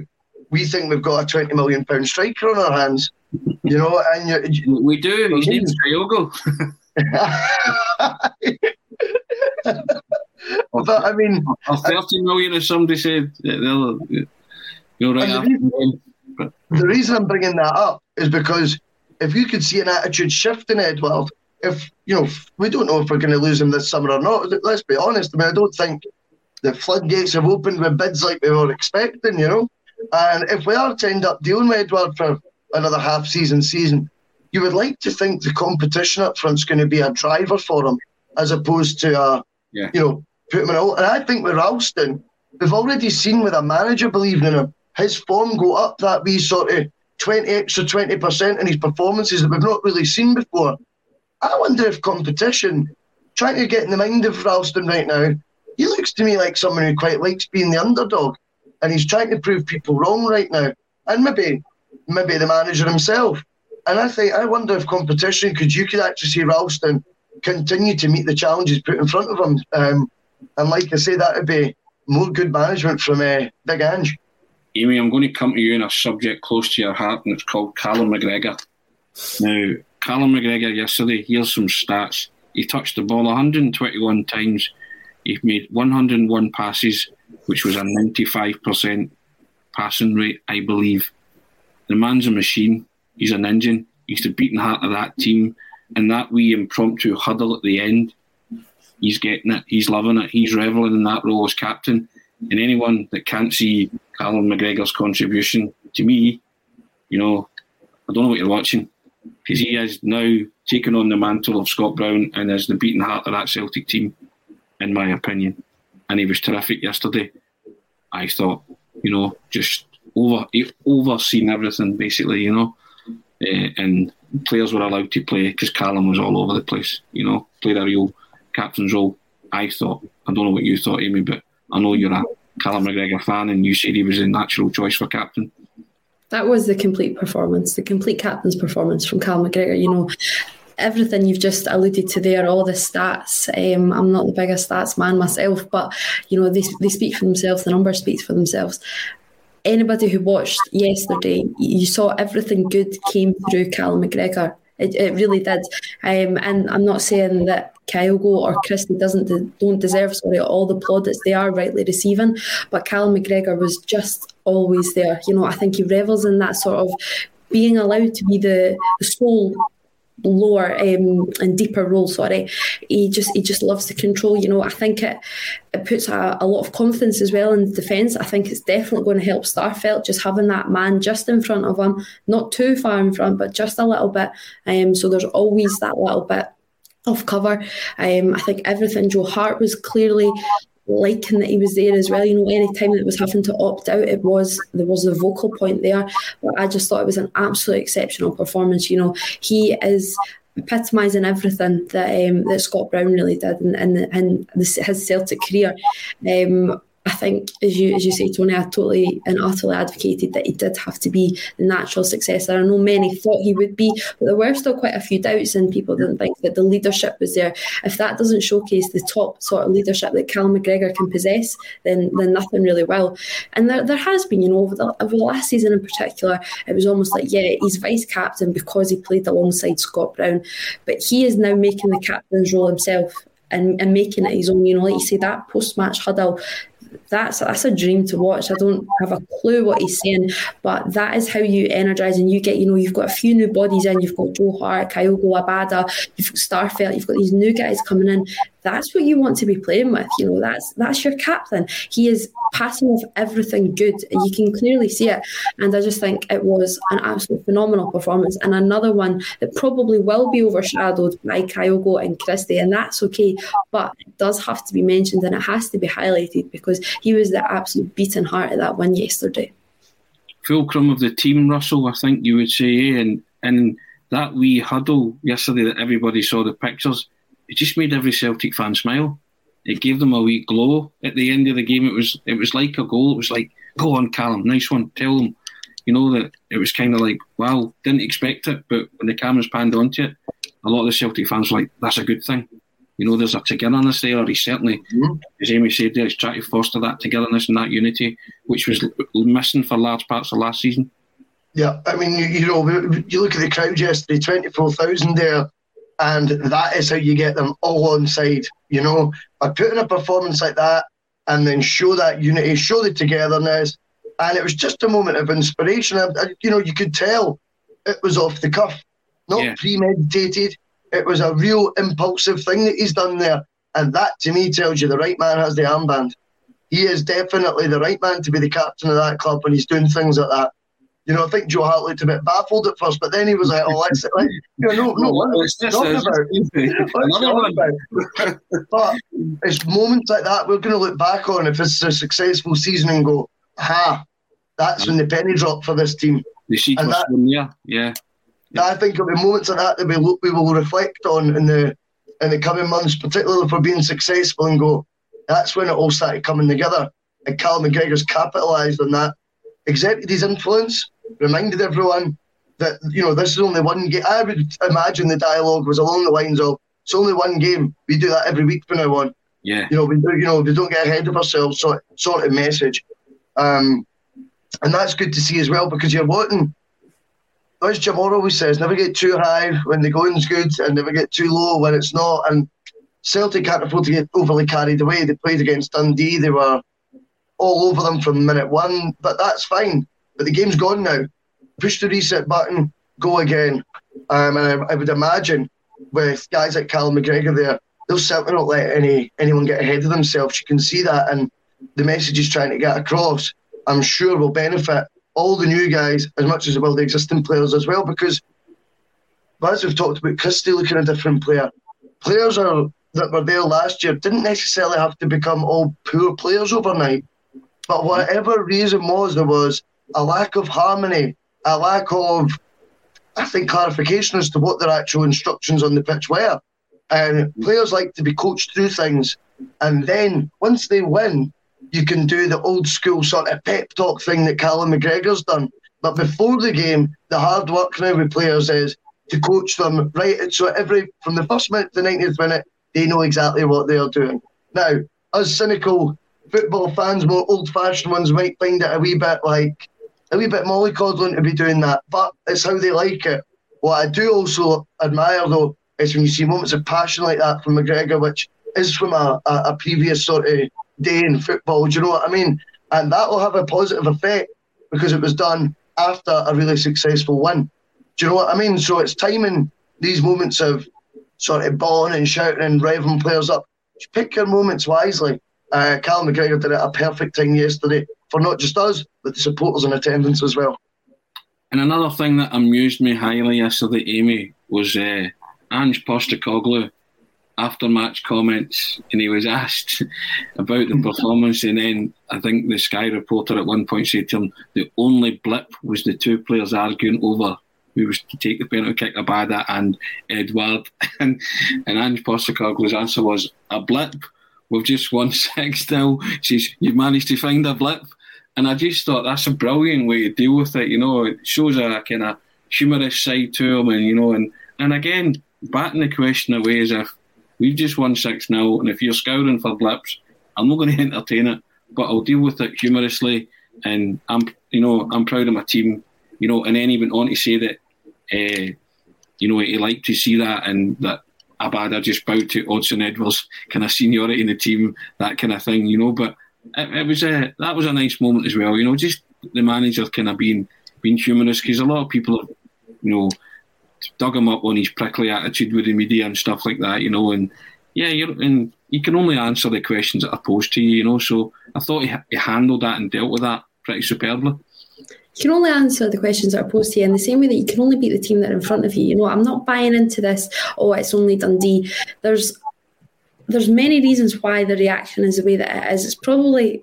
we think we've got a twenty million pound striker on our hands. You know, and you, we do. His name's Kyogo. but I mean, or thirty million, as somebody said. You're right. The reason, the reason I'm bringing that up is because if you could see an attitude shift in Edouard, if you know, we don't know if we're going to lose him this summer or not. Let's be honest. I mean, I don't think the floodgates have opened with bids like we were expecting. You know, and if we are to end up dealing with Edouard for another half season, season, you would like to think the competition up front is going to be a driver for him, as opposed to a, yeah. you know, put him in all. And I think with Ralston, we've already seen with a manager believing in him, his form go up that wee sort of 20 extra 20% in his performances that we've not really seen before. I wonder if competition, trying to get in the mind of Ralston right now, he looks to me like someone who quite likes being the underdog, and he's trying to prove people wrong right now, and maybe maybe the manager himself. And I think I wonder if competition could you could actually see Ralston continue to meet the challenges put in front of him, um, and like I say, that would be more good management from uh, Big Ange. Amy, I'm going to come to you on a subject close to your heart, and it's called Callum McGregor. Now, Callum McGregor yesterday, here's some stats. He touched the ball 121 times. He made 101 passes, which was a 95% passing rate, I believe. The man's a machine. He's an engine. He's the beating heart of that team. And that wee impromptu huddle at the end, he's getting it. He's loving it. He's reveling in that role as captain. And anyone that can't see Callum McGregor's contribution to me, you know, I don't know what you're watching because he has now taken on the mantle of Scott Brown and is the beating heart of that Celtic team, in my opinion. And he was terrific yesterday. I thought, you know, just over overseen everything basically, you know, uh, and players were allowed to play because Callum was all over the place, you know, played a real captain's role. I thought. I don't know what you thought, Amy, but I know you're a Callum McGregor fan, and you said he was a natural choice for captain. That was the complete performance, the complete captain's performance from Cal McGregor. You know, everything you've just alluded to there, all the stats. Um, I'm not the biggest stats man myself, but you know they they speak for themselves. The numbers speak for themselves. Anybody who watched yesterday, you saw everything good came through Cal McGregor. It, it really did, um, and I'm not saying that Kyogo or Christie doesn't don't deserve sorry all the plaudits they are rightly receiving, but Cal McGregor was just always there. You know, I think he revels in that sort of being allowed to be the, the sole lower um, and deeper role. Sorry, he just he just loves the control. You know, I think it it puts a, a lot of confidence as well in defence. I think it's definitely going to help Starfelt just having that man just in front of him, not too far in front, but just a little bit. Um, so there's always that little bit of cover. Um, I think everything Joe Hart was clearly liking that he was there as well. You know, any time that was having to opt out, it was there was a vocal point there. But I just thought it was an absolutely exceptional performance. You know, he is epitomising everything that um, that Scott Brown really did in, in, in his Celtic career. Um, I think, as you as you say, Tony, I totally and utterly advocated that he did have to be the natural successor. I know many thought he would be, but there were still quite a few doubts, and people didn't think that the leadership was there. If that doesn't showcase the top sort of leadership that Callum McGregor can possess, then then nothing really will. And there, there has been, you know, over the, over the last season in particular, it was almost like, yeah, he's vice captain because he played alongside Scott Brown, but he is now making the captain's role himself and, and making it his own. You know, like you say, that post match huddle, that's that's a dream to watch. I don't have a clue what he's saying, but that is how you energise and you get. You know, you've got a few new bodies in. You've got Joe Hart, Kyogo Abada, you've Starfelt. You've got these new guys coming in. That's what you want to be playing with. You know, that's that's your captain. He is passing off everything good, and you can clearly see it. And I just think it was an absolute phenomenal performance, and another one that probably will be overshadowed by Kyogo and Christie, and that's okay. But it does have to be mentioned, and it has to be highlighted because he was the absolute beating heart of that win yesterday. Fulcrum of the team, Russell, I think you would say, eh? and and that wee huddle yesterday that everybody saw the pictures, it just made every Celtic fan smile. It gave them a wee glow at the end of the game. It was it was like a goal. It was like, go on, Callum, nice one. Tell them, you know that it was kind of like, wow, didn't expect it, but when the cameras panned onto it, a lot of the Celtic fans were like, that's a good thing. You know, there's a togetherness there. He's certainly, mm-hmm. as Amy said, there, he's trying to foster that togetherness and that unity, which was missing for large parts of last season. Yeah, I mean, you, you know, you look at the crowd yesterday, 24,000 there, and that is how you get them all on side. You know, by putting a performance like that and then show that unity, show the togetherness. And it was just a moment of inspiration. I, I, you know, you could tell it was off the cuff, not yeah. premeditated. It was a real impulsive thing that he's done there. And that to me tells you the right man has the armband. He is definitely the right man to be the captain of that club when he's doing things like that. You know, I think Joe Hart looked a bit baffled at first, but then he was like, "Oh, that's it." Like, you know, no, no, what it's talking about. about. but it's moments like that we're going to look back on if it's a successful season and go, "Ha, that's when the penny dropped for this team." The sheet was that, yeah, yeah. I think it'll be moments like that that we look, we will reflect on in the in the coming months, particularly for being successful, and go, "That's when it all started coming together." And Cal McGregor's capitalised on that, his influence reminded everyone that you know this is only one game. I would imagine the dialogue was along the lines of it's only one game. We do that every week from now on. Yeah. You know, we do, you know we don't get ahead of ourselves. Sort sort of message, um, and that's good to see as well because you're wanting. As Jim always says, never get too high when the going's good, and never get too low when it's not. And Celtic can't afford to get overly carried away. They played against Dundee. They were all over them from minute one, but that's fine but the game's gone now. Push the reset button, go again. Um, and I, I, would imagine with guys like Callum McGregor there, they'll certainly not let any anyone get ahead of themselves. You can see that, and the message he's trying to get across, I'm sure, will benefit all the new guys as much as will the existing players as well. Because, as we've talked about, Christie looking a different player. Players are that were there last year didn't necessarily have to become all poor players overnight. But whatever reason was, there was a lack of harmony, a lack of, I think, clarification as to what their actual instructions on the pitch were. And players like to be coached through things. And then once they win, you can do the old school sort of pep talk thing that Callum McGregor's done. But before the game, the hard work now with players is to coach them right. So every from the first minute to the 90th minute, they know exactly what they are doing. Now, us cynical football fans, more old fashioned ones, might find it a wee bit like a wee bit mollycoddling to be doing that, but it's how they like it. What I do also admire, though, is when you see moments of passion like that from McGregor, which is from a, a, a previous sort of day in football. Do you know what I mean? And that will have a positive effect because it was done after a really successful win. Do you know what I mean? So it's timing these moments of sort of bawling and shouting and revving players up. Pick your moments wisely. Uh, Cal McGregor did it a perfect thing yesterday for not just us, but the supporters in attendance as well. And another thing that amused me highly yesterday, Amy, was uh, Ange Postecoglou. after match comments and he was asked about the performance and then I think the Sky reporter at one point said to him the only blip was the two players arguing over who was to take the penalty kick Abada and Edouard and and Ange Postecoglou's answer was a blip we've just won six now she's you've managed to find a blip and I just thought that's a brilliant way to deal with it you know it shows a kind of humorous side to him and you know and and again batting the question away as if we've just won 6 0, and if you're scouring for blips, I'm not going to entertain it, but I'll deal with it humorously. And I'm, you know, I'm proud of my team, you know. And then he went on to say that, uh, you know, he liked to see that and that Abada just bowed to Odsonne Edouard's kind of seniority in the team, that kind of thing, you know. But it, it was a that was a nice moment as well, you know. Just the manager kind of being being humorous because a lot of people have, you know, dug him up on his prickly attitude with the media and stuff like that, you know. And yeah, you're and you can only answer the questions that are posed to you, you know. So I thought he, he handled that and dealt with that pretty superbly. You can only answer the questions that are posed to you in the same way that you can only beat the team that are in front of you. You know, I'm not buying into this. Oh, it's only Dundee. There's there's many reasons why the reaction is the way that it is. It's probably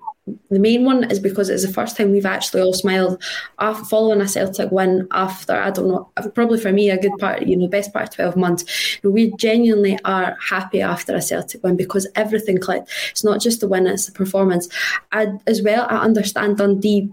the main one is because it's the first time we've actually all smiled after following a Celtic win after I don't know uh, probably for me a good part you know best part of 12 months. We genuinely are happy after a Celtic win because everything clicked. It's not just the win it's the performance. I, as well I understand Dundee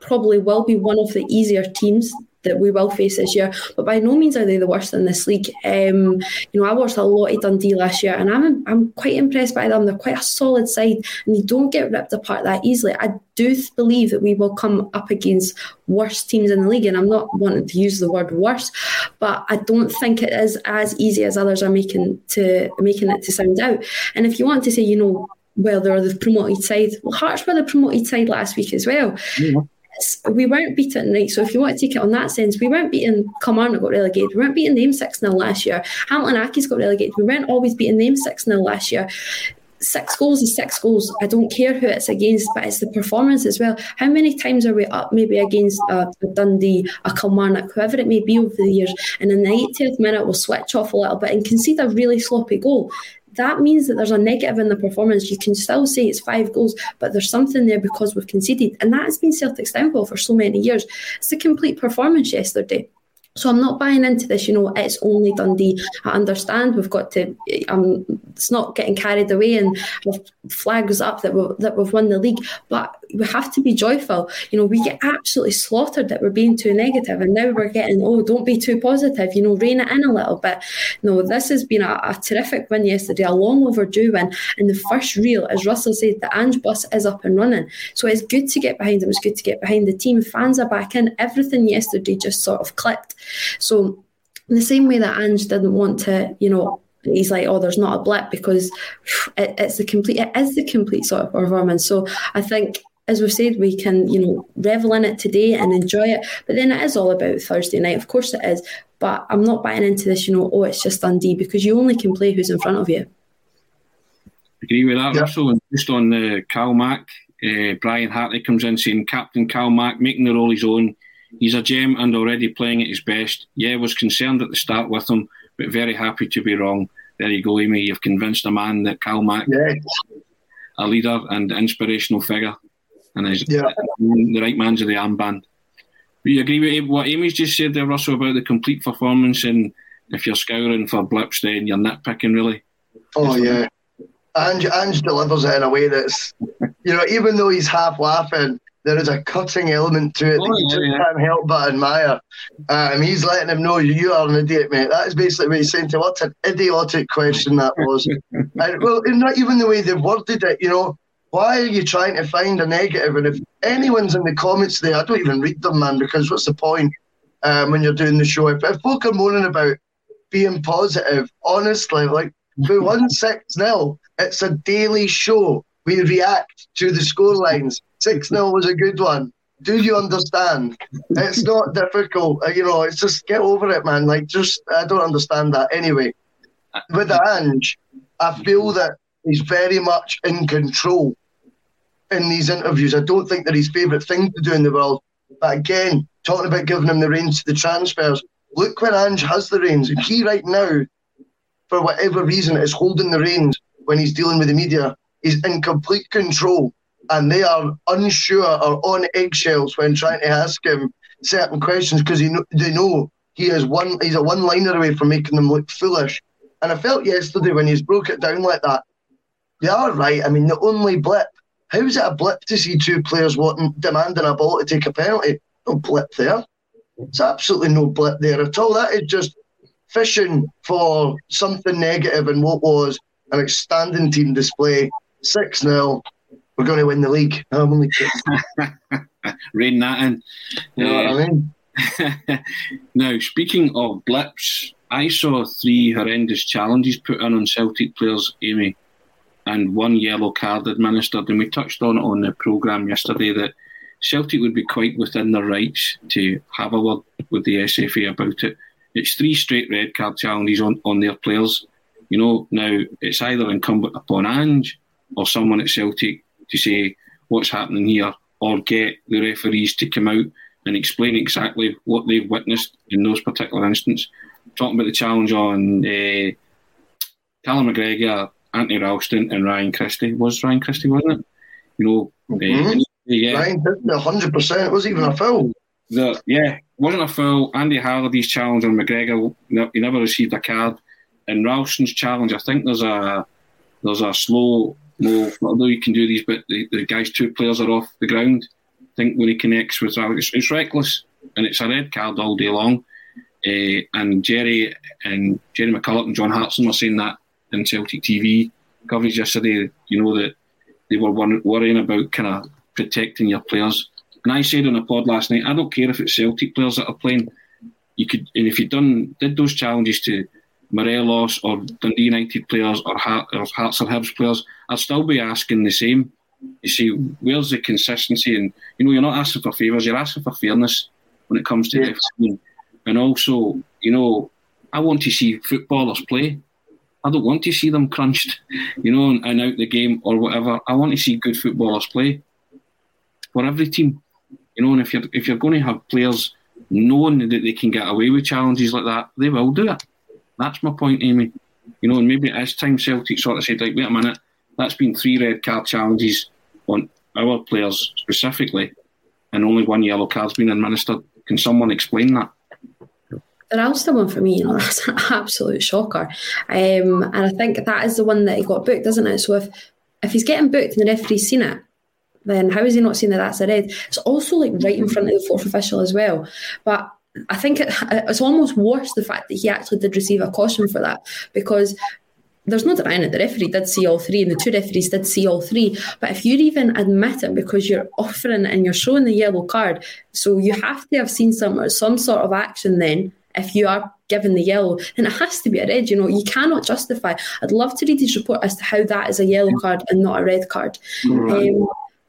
probably will be one of the easier teams that we will face this year. But by no means are they the worst in this league. Um, you know, I watched a lot of Dundee last year, and I'm I'm quite impressed by them. They're quite a solid side, and they don't get ripped apart that easily. I do believe that we will come up against worse teams in the league, and I'm not wanting to use the word worse, but I don't think it is as easy as others are making to making it to sound out. And if you want to say, you know, well, they're the promoted side. Well, Hearts were the promoted side last week as well. Yeah we weren't beaten, right? So if you want to take it on that sense, we weren't beating Kilmarnock got relegated. We weren't beating them 6 0 last year. Hamilton Accies got relegated. We weren't always beating them 6 0 last year. Six goals is six goals. I don't care who it's against, but it's the performance as well. How many times are we up maybe against a, a Dundee, a Kilmarnock, whoever it may be over the years, and in the 80th minute we'll switch off a little bit and concede a really sloppy goal that means that there's a negative in the performance. You can still say it's five goals, but there's something there because we've conceded. And that has been Celtic's downfall for so many years. It's a complete performance yesterday. So I'm not buying into this, you know, it's only Dundee. I understand we've got to, um, it's not getting carried away and flags up that we've, that we've won the league, but we have to be joyful. You know, we get absolutely slaughtered that we're being too negative and now we're getting, oh, don't be too positive, you know, rein it in a little bit. No, this has been a, a terrific win yesterday, a long overdue win. And the first reel, as Russell said, the Ange bus is up and running. So it's good to get behind him, it's good to get behind the team. Fans are back in. Everything yesterday just sort of clicked. So in the same way that Ange didn't want to, you know, he's like, oh, there's not a blip because it, it's the complete, it is the complete sort of performance. So I think as we've said, we can, you know, revel in it today and enjoy it. But then it is all about Thursday night. Of course it is. But I'm not buying into this, you know, oh, it's just Dundee because you only can play who's in front of you. Agree with that, Russell. And just on the Cal Mack, uh, Brian Hartley comes in saying Captain Cal Mack making the role his own. He's a gem and already playing at his best. Yeah, was concerned at the start with him, but very happy to be wrong. There you go, Amy. You've convinced a man that Cal Mack, yeah. a leader and inspirational figure, and is yeah. the right man's of the armband. Do you agree with what Amy's just said there, Russell, about the complete performance? And if you're scouring for blips, then you're nitpicking, really. Oh yeah, Ange, Ange delivers it in a way that's, you know, even though he's half laughing, there is a cutting element to it oh, that you just yeah. can't help but admire. Um, he's letting him know you are an idiot, mate. That is basically what he's saying to what an idiotic question that was. and, well, not even the way they worded it, you know. Why are you trying to find a negative? And if anyone's in the comments there, I don't even read them, man, because what's the point um, when you're doing the show? If, if folk are moaning about being positive, honestly, like we won 6 0, it's a daily show. We react to the scorelines. 6 0 was a good one. Do you understand? It's not difficult. Uh, you know, it's just get over it, man. Like, just, I don't understand that. Anyway, with Ange, I feel that he's very much in control in these interviews. I don't think they're his favourite thing to do in the world. But again, talking about giving him the reins to the transfers, look when Ange has the reins. And he right now for whatever reason, is holding the reins when he's dealing with the media. He's in complete control, and they are unsure or on eggshells when trying to ask him certain questions because know, they know he is one. He's a one-liner away from making them look foolish. And I felt yesterday when he's broke it down like that. They are right. I mean, the only blip. How is it a blip to see two players wanting demanding a ball to take a penalty? No blip there. It's absolutely no blip there at all. That is just fishing for something negative in what was an outstanding team display. 6 0. We're going to win the league. I'm only Rain that in. You know what I mean? now, speaking of blips, I saw three horrendous challenges put in on Celtic players, Amy, and one yellow card administered. And we touched on it on the programme yesterday that Celtic would be quite within their rights to have a word with the SFA about it. It's three straight red card challenges on, on their players. You know, now it's either incumbent upon Ange or someone at Celtic to say what's happening here or get the referees to come out and explain exactly what they've witnessed in those particular instances. Talking about the challenge on uh, Callum McGregor, Anthony Ralston, and Ryan Christie. Was Ryan Christie, wasn't it? You know, mm-hmm. uh, yeah. Ryan, 100%. It was even a foul. The, yeah, wasn't a foul. Andy Halliday's challenge on McGregor, he never received a card. And Ralston's challenge, I think there's a there's a slow mo. Although you can do these, but the, the guy's two players are off the ground. I think when he connects with Alex, it's reckless and it's a red card all day long. Uh, and Gerry and Gerry McCulloch and John Hartson were saying that in Celtic TV coverage yesterday. You know that they were worrying about kind of protecting your players. And I said on a pod last night, I don't care if it's Celtic players that are playing. You could, and if you done did those challenges to Morelos or Dundee United players or, Heart, or Hearts or Hibs players, I'd still be asking the same. You see, where's the consistency? And you know, you're not asking for favours; you're asking for fairness when it comes to refereeing. And also, you know, I want to see footballers play. I don't want to see them crunched, you know, and, and out the game or whatever. I want to see good footballers play for every team, you know. And if you're if you're going to have players knowing that they can get away with challenges like that, they will do it. That's my point, Amy. You know, and maybe it is time Celtic sort of said, like, wait a minute, that's been three red card challenges on our players specifically, and only one yellow card's been administered. Can someone explain that? The Ralston one for me, you know, that's an absolute shocker. Um, and I think that is the one that he got booked, isn't it? So if if he's getting booked and the referee's seen it, then how is he not seeing that that's a red? It's also like right in front of the fourth official as well. But I think it, it's almost worse the fact that he actually did receive a caution for that because there's no denying it. The referee did see all three, and the two referees did see all three. But if you're even admitting because you're offering and you're showing the yellow card, so you have to have seen some some sort of action then. If you are given the yellow, then it has to be a red. You know, you cannot justify. I'd love to read his report as to how that is a yellow card and not a red card. Um,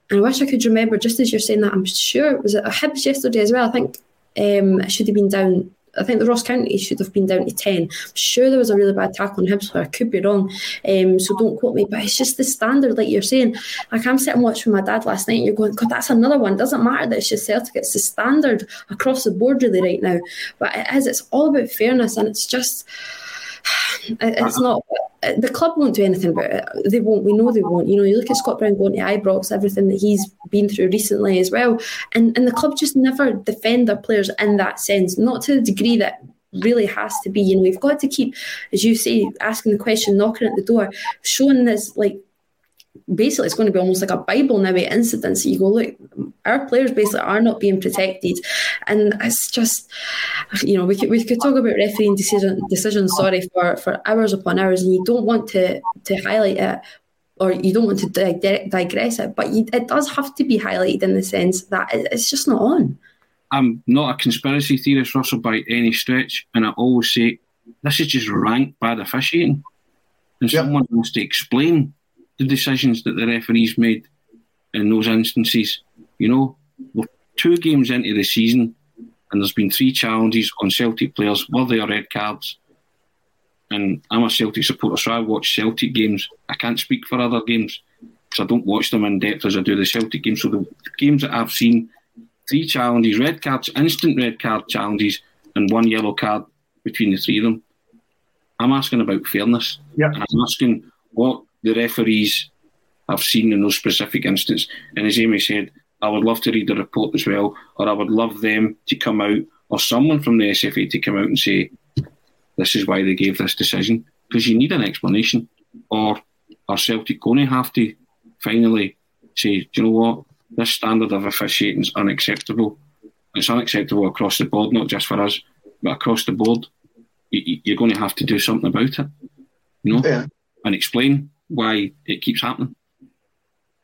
and I wish I could remember, just as you're saying that, I'm sure it was a Hibs yesterday as well. I think um, it should have been down. I think the Ross County should have been down to 10. I'm sure there was a really bad tackle on Hibs, I could be wrong. Um, so don't quote me. But it's just the standard, like you're saying. Like I'm sitting watching my dad last night, and you're going, God, that's another one. It doesn't matter that it's just Celtic. It's the standard across the board, really, right now. But it is. It's all about fairness, and it's just Uh, it's uh-huh. not uh, the club won't do anything about it. They won't. We know they won't. You know, you look at Scott Brown going to Ibrox, everything that he's been through recently as well, and and the club just never defend their players in that sense, not to the degree that really has to be. You know, we've got to keep, as you say, asking the question, knocking at the door, showing this like basically it's going to be almost like a Bible now incidents. You go, look, our players basically are not being protected, and it's just, you know, we could we could talk about refereeing decision decisions, sorry, for for hours upon hours, and you don't want to to highlight it. Or you don't want to digress it, but you, it does have to be highlighted in the sense that it's just not on. I'm not a conspiracy theorist, Russell, by any stretch, and I always say this is just rank bad officiating, and yep. someone wants to explain the decisions that the referees made in those instances. You know, we're two games into the season and there's been three challenges on Celtic players. Were they red cards? And I'm a Celtic supporter, so I watch Celtic games. I can't speak for other games because I don't watch them in depth as I do the Celtic games. So the games that I've seen, three challenges, red cards, instant red card challenges, and one yellow card between the three of them. I'm asking about fairness. Yeah. I'm asking what the referees have seen in those specific instances. And as Amy said, I would love to read the report as well, or I would love them to come out, or someone from the SFA to come out and say, this is why they gave this decision. Because you need an explanation. Or are Celtic going to have to finally say, do you know what? This standard of officiating is unacceptable. It's unacceptable across the board, not just for us, but across the board. You, you're going to have to do something about it, you know, Yeah. and explain why it keeps happening.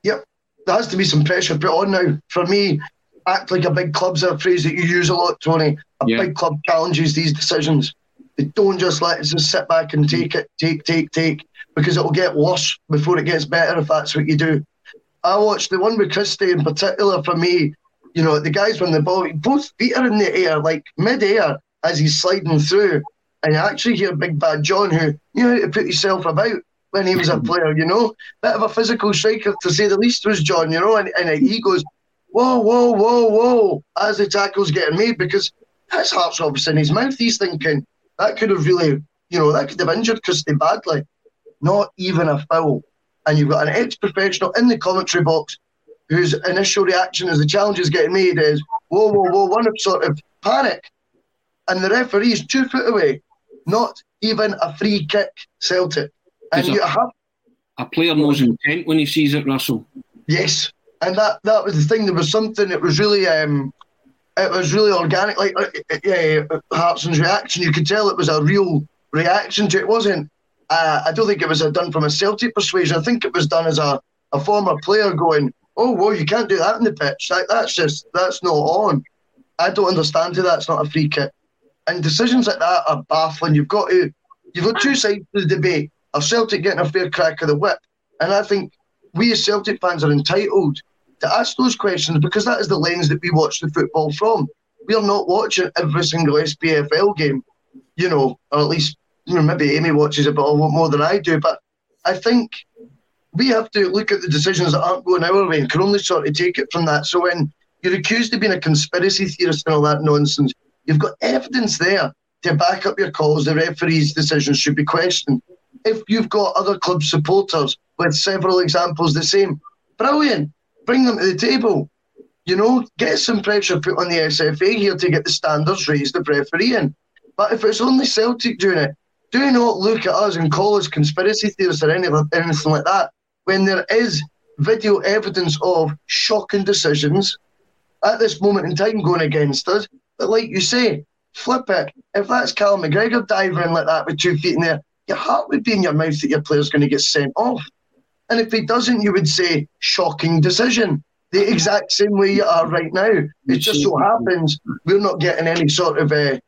Yep, there has to be some pressure put on now. For me, act like a big club's a phrase that you use a lot, Tony. A Yeah. big club challenges these decisions. They don't just let us just sit back and take it, take, take, take, because it'll get worse before it gets better if that's what you do. I watched the one with Christie in particular for me. You know, the guys when the ball, both feet are in the air, like mid-air as he's sliding through. And you actually hear Big Bad John, who knew how to put himself about when he was a player, you know? Bit of a physical striker, to say the least, was John, you know? And, and he goes, whoa, whoa, whoa, whoa, as the tackle's getting made, because his heart's obviously in his mouth. He's thinking, that could have really, you know, that could have injured Christie badly. Not even a foul. And you've got an ex-professional in the commentary box whose initial reaction as the challenge is getting made is, whoa, whoa, whoa, one of sort of panic. And the referee's two foot away, not even a free kick, Celtic. And you have A player knows intent when he sees it, Russell. Yes, and that that was the thing. There was something that was really um, it was really organic. Like uh, Hartson's reaction, you could tell it was a real reaction to it. it wasn't. Uh, I don't think it was done from a Celtic persuasion. I think it was done as a, a former player going, "Oh, well, you can't do that in the pitch. That, that's just that's not on." I don't understand how that's not a free kick. And decisions like that are baffling. You've got to, you've got two sides to the debate. Are Celtic getting a fair crack of the whip? And I think we as Celtic fans are entitled to ask those questions because that is the lens that we watch the football from. We are not watching every single SPFL game, you know, or at least you know maybe Amy watches it, but a lot more than I do. But I think we have to look at the decisions that aren't going our way and can only sort of take it from that. So when you're accused of being a conspiracy theorist and all that nonsense, you've got evidence there to back up your calls. The referee's decisions should be questioned. If you've got other club supporters with several examples the same, brilliant. Bring them to the table. You know, get some pressure put on the SFA here to get the standards raised of refereeing. But if it's only Celtic doing it, do not look at us and call us conspiracy theorists or any, anything like that when there is video evidence of shocking decisions at this moment in time going against us. But like you say, flip it. If that's Cal McGregor diving like that with two feet in there, your heart would be in your mouth that your player's going to get sent off. And if he doesn't, you would say, shocking decision. The exact same way you are right now. It just so happens we're not getting any sort of uh,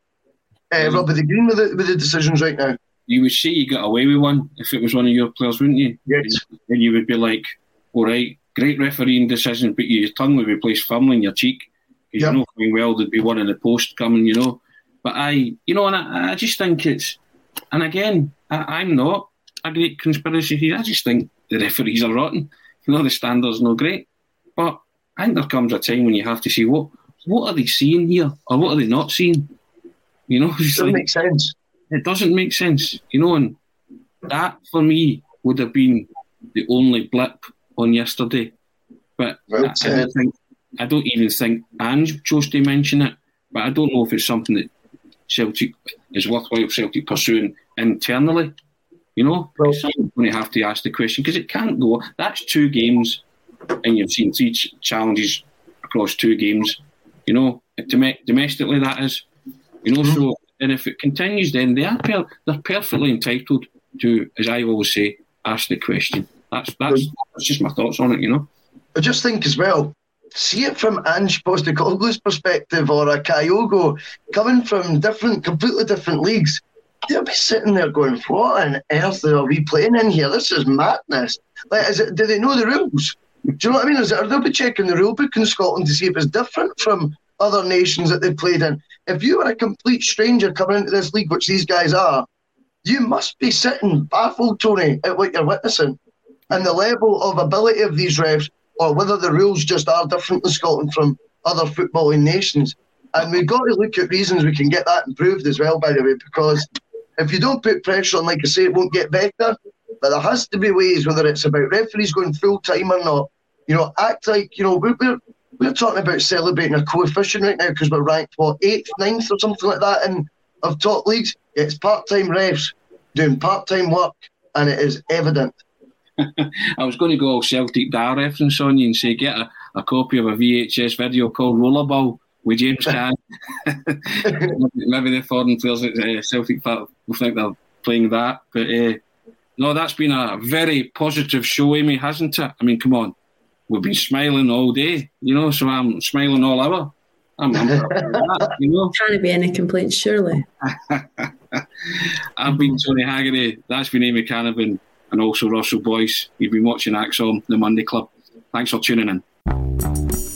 uh, rub of the green with the, with the decisions right now. You would say you got away with one if it was one of your players, wouldn't you? Yes. And you would be like, all right, great refereeing decision, but your tongue would be placed firmly in your cheek. Because you know fucking well there'd be one in the post coming, you know. But I, you know, and I, I just think it's, and again, I, I'm not a great conspiracy theorist. I just think the referees are rotten. You know, the standards no great. But I think there comes a time when you have to see what what are they seeing here, or what are they not seeing? You know, it's Doesn't like- make sense. it doesn't make sense, you know, and that for me would have been the only blip on yesterday. But Well I, I, don't think, I don't even think Ange chose to mention it, but I don't know if it's something that Celtic is worthwhile Celtic pursuing internally. You know, someone's going to have to ask the question because it can't go. That's two games, and you've seen three ch- challenges across two games. You know, uh, dom- domestically that is. You know, so mm-hmm. and if it continues, then they are per- they're perfectly entitled to, as I always say, ask the question. That's that's that's just my thoughts on it. You know. I just think as well, see it from Ange Postecoglou's perspective or a Kyogo coming from different, completely different leagues. They'll be sitting there going, "What on earth are we playing in here? This is madness." Like, is it? Do they know the rules? Do you know what I mean? Is it, are they be checking the rule book in Scotland to see if it's different from other nations that they've played in? If you were a complete stranger coming into this league, which these guys are, you must be sitting baffled, Tony, at what you're witnessing and the level of ability of these refs, or whether the rules just are different in Scotland from other footballing nations. And we've got to look at reasons we can get that improved as well, by the way, because if you don't put pressure on, like I say, it won't get better. But there has to be ways, whether it's about referees going full time or not, you know, act like, you know, we're, we're, talking about celebrating a coefficient right now because we're ranked, what, eighth, ninth or something like that in of top leagues. It's part time refs doing part time work, and it is evident. I was going to go all Celtic Dar reference on you and say get a, a copy of a VHS video called Rollerball with James Caan. Maybe the foreign players at uh, Celtic will think they're playing that. But uh, no, that's been a very positive show, Amy, hasn't it? I mean, come on. We've been smiling all day, you know, so I'm smiling all hour. I'm, I'm that, you know. Can't be any complaints, surely. I've been Tony Haggerty. That's been Amy Canavan and also Russell Boyce. You've been watching ACSOM, the Monday Club. Thanks for tuning in.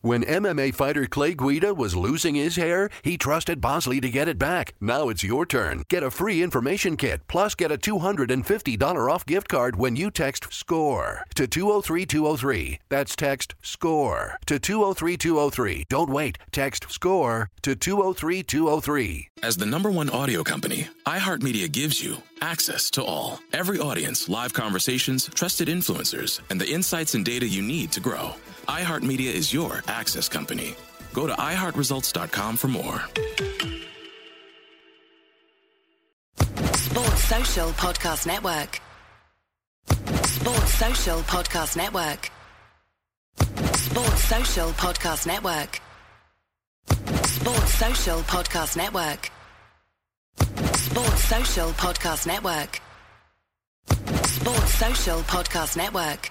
When MMA fighter Clay Guida was losing his hair, he trusted Bosley to get it back. Now it's your turn. Get a free information kit, plus get a $250 off gift card when you text SCORE to 203203. That's text SCORE to 203203. Don't wait. Text SCORE to 203203. As the number one audio company, iHeartMedia gives you access to all. Every audience, live conversations, trusted influencers, and the insights and data you need to grow. iHeartMedia is your access company. Go to iHeartResults.com for more. Sports Social Podcast Network. Sports Social Podcast Network. Sports Social Podcast Network. Sports Social Podcast Network. Sports Social Podcast Network. Sports Social Podcast Network.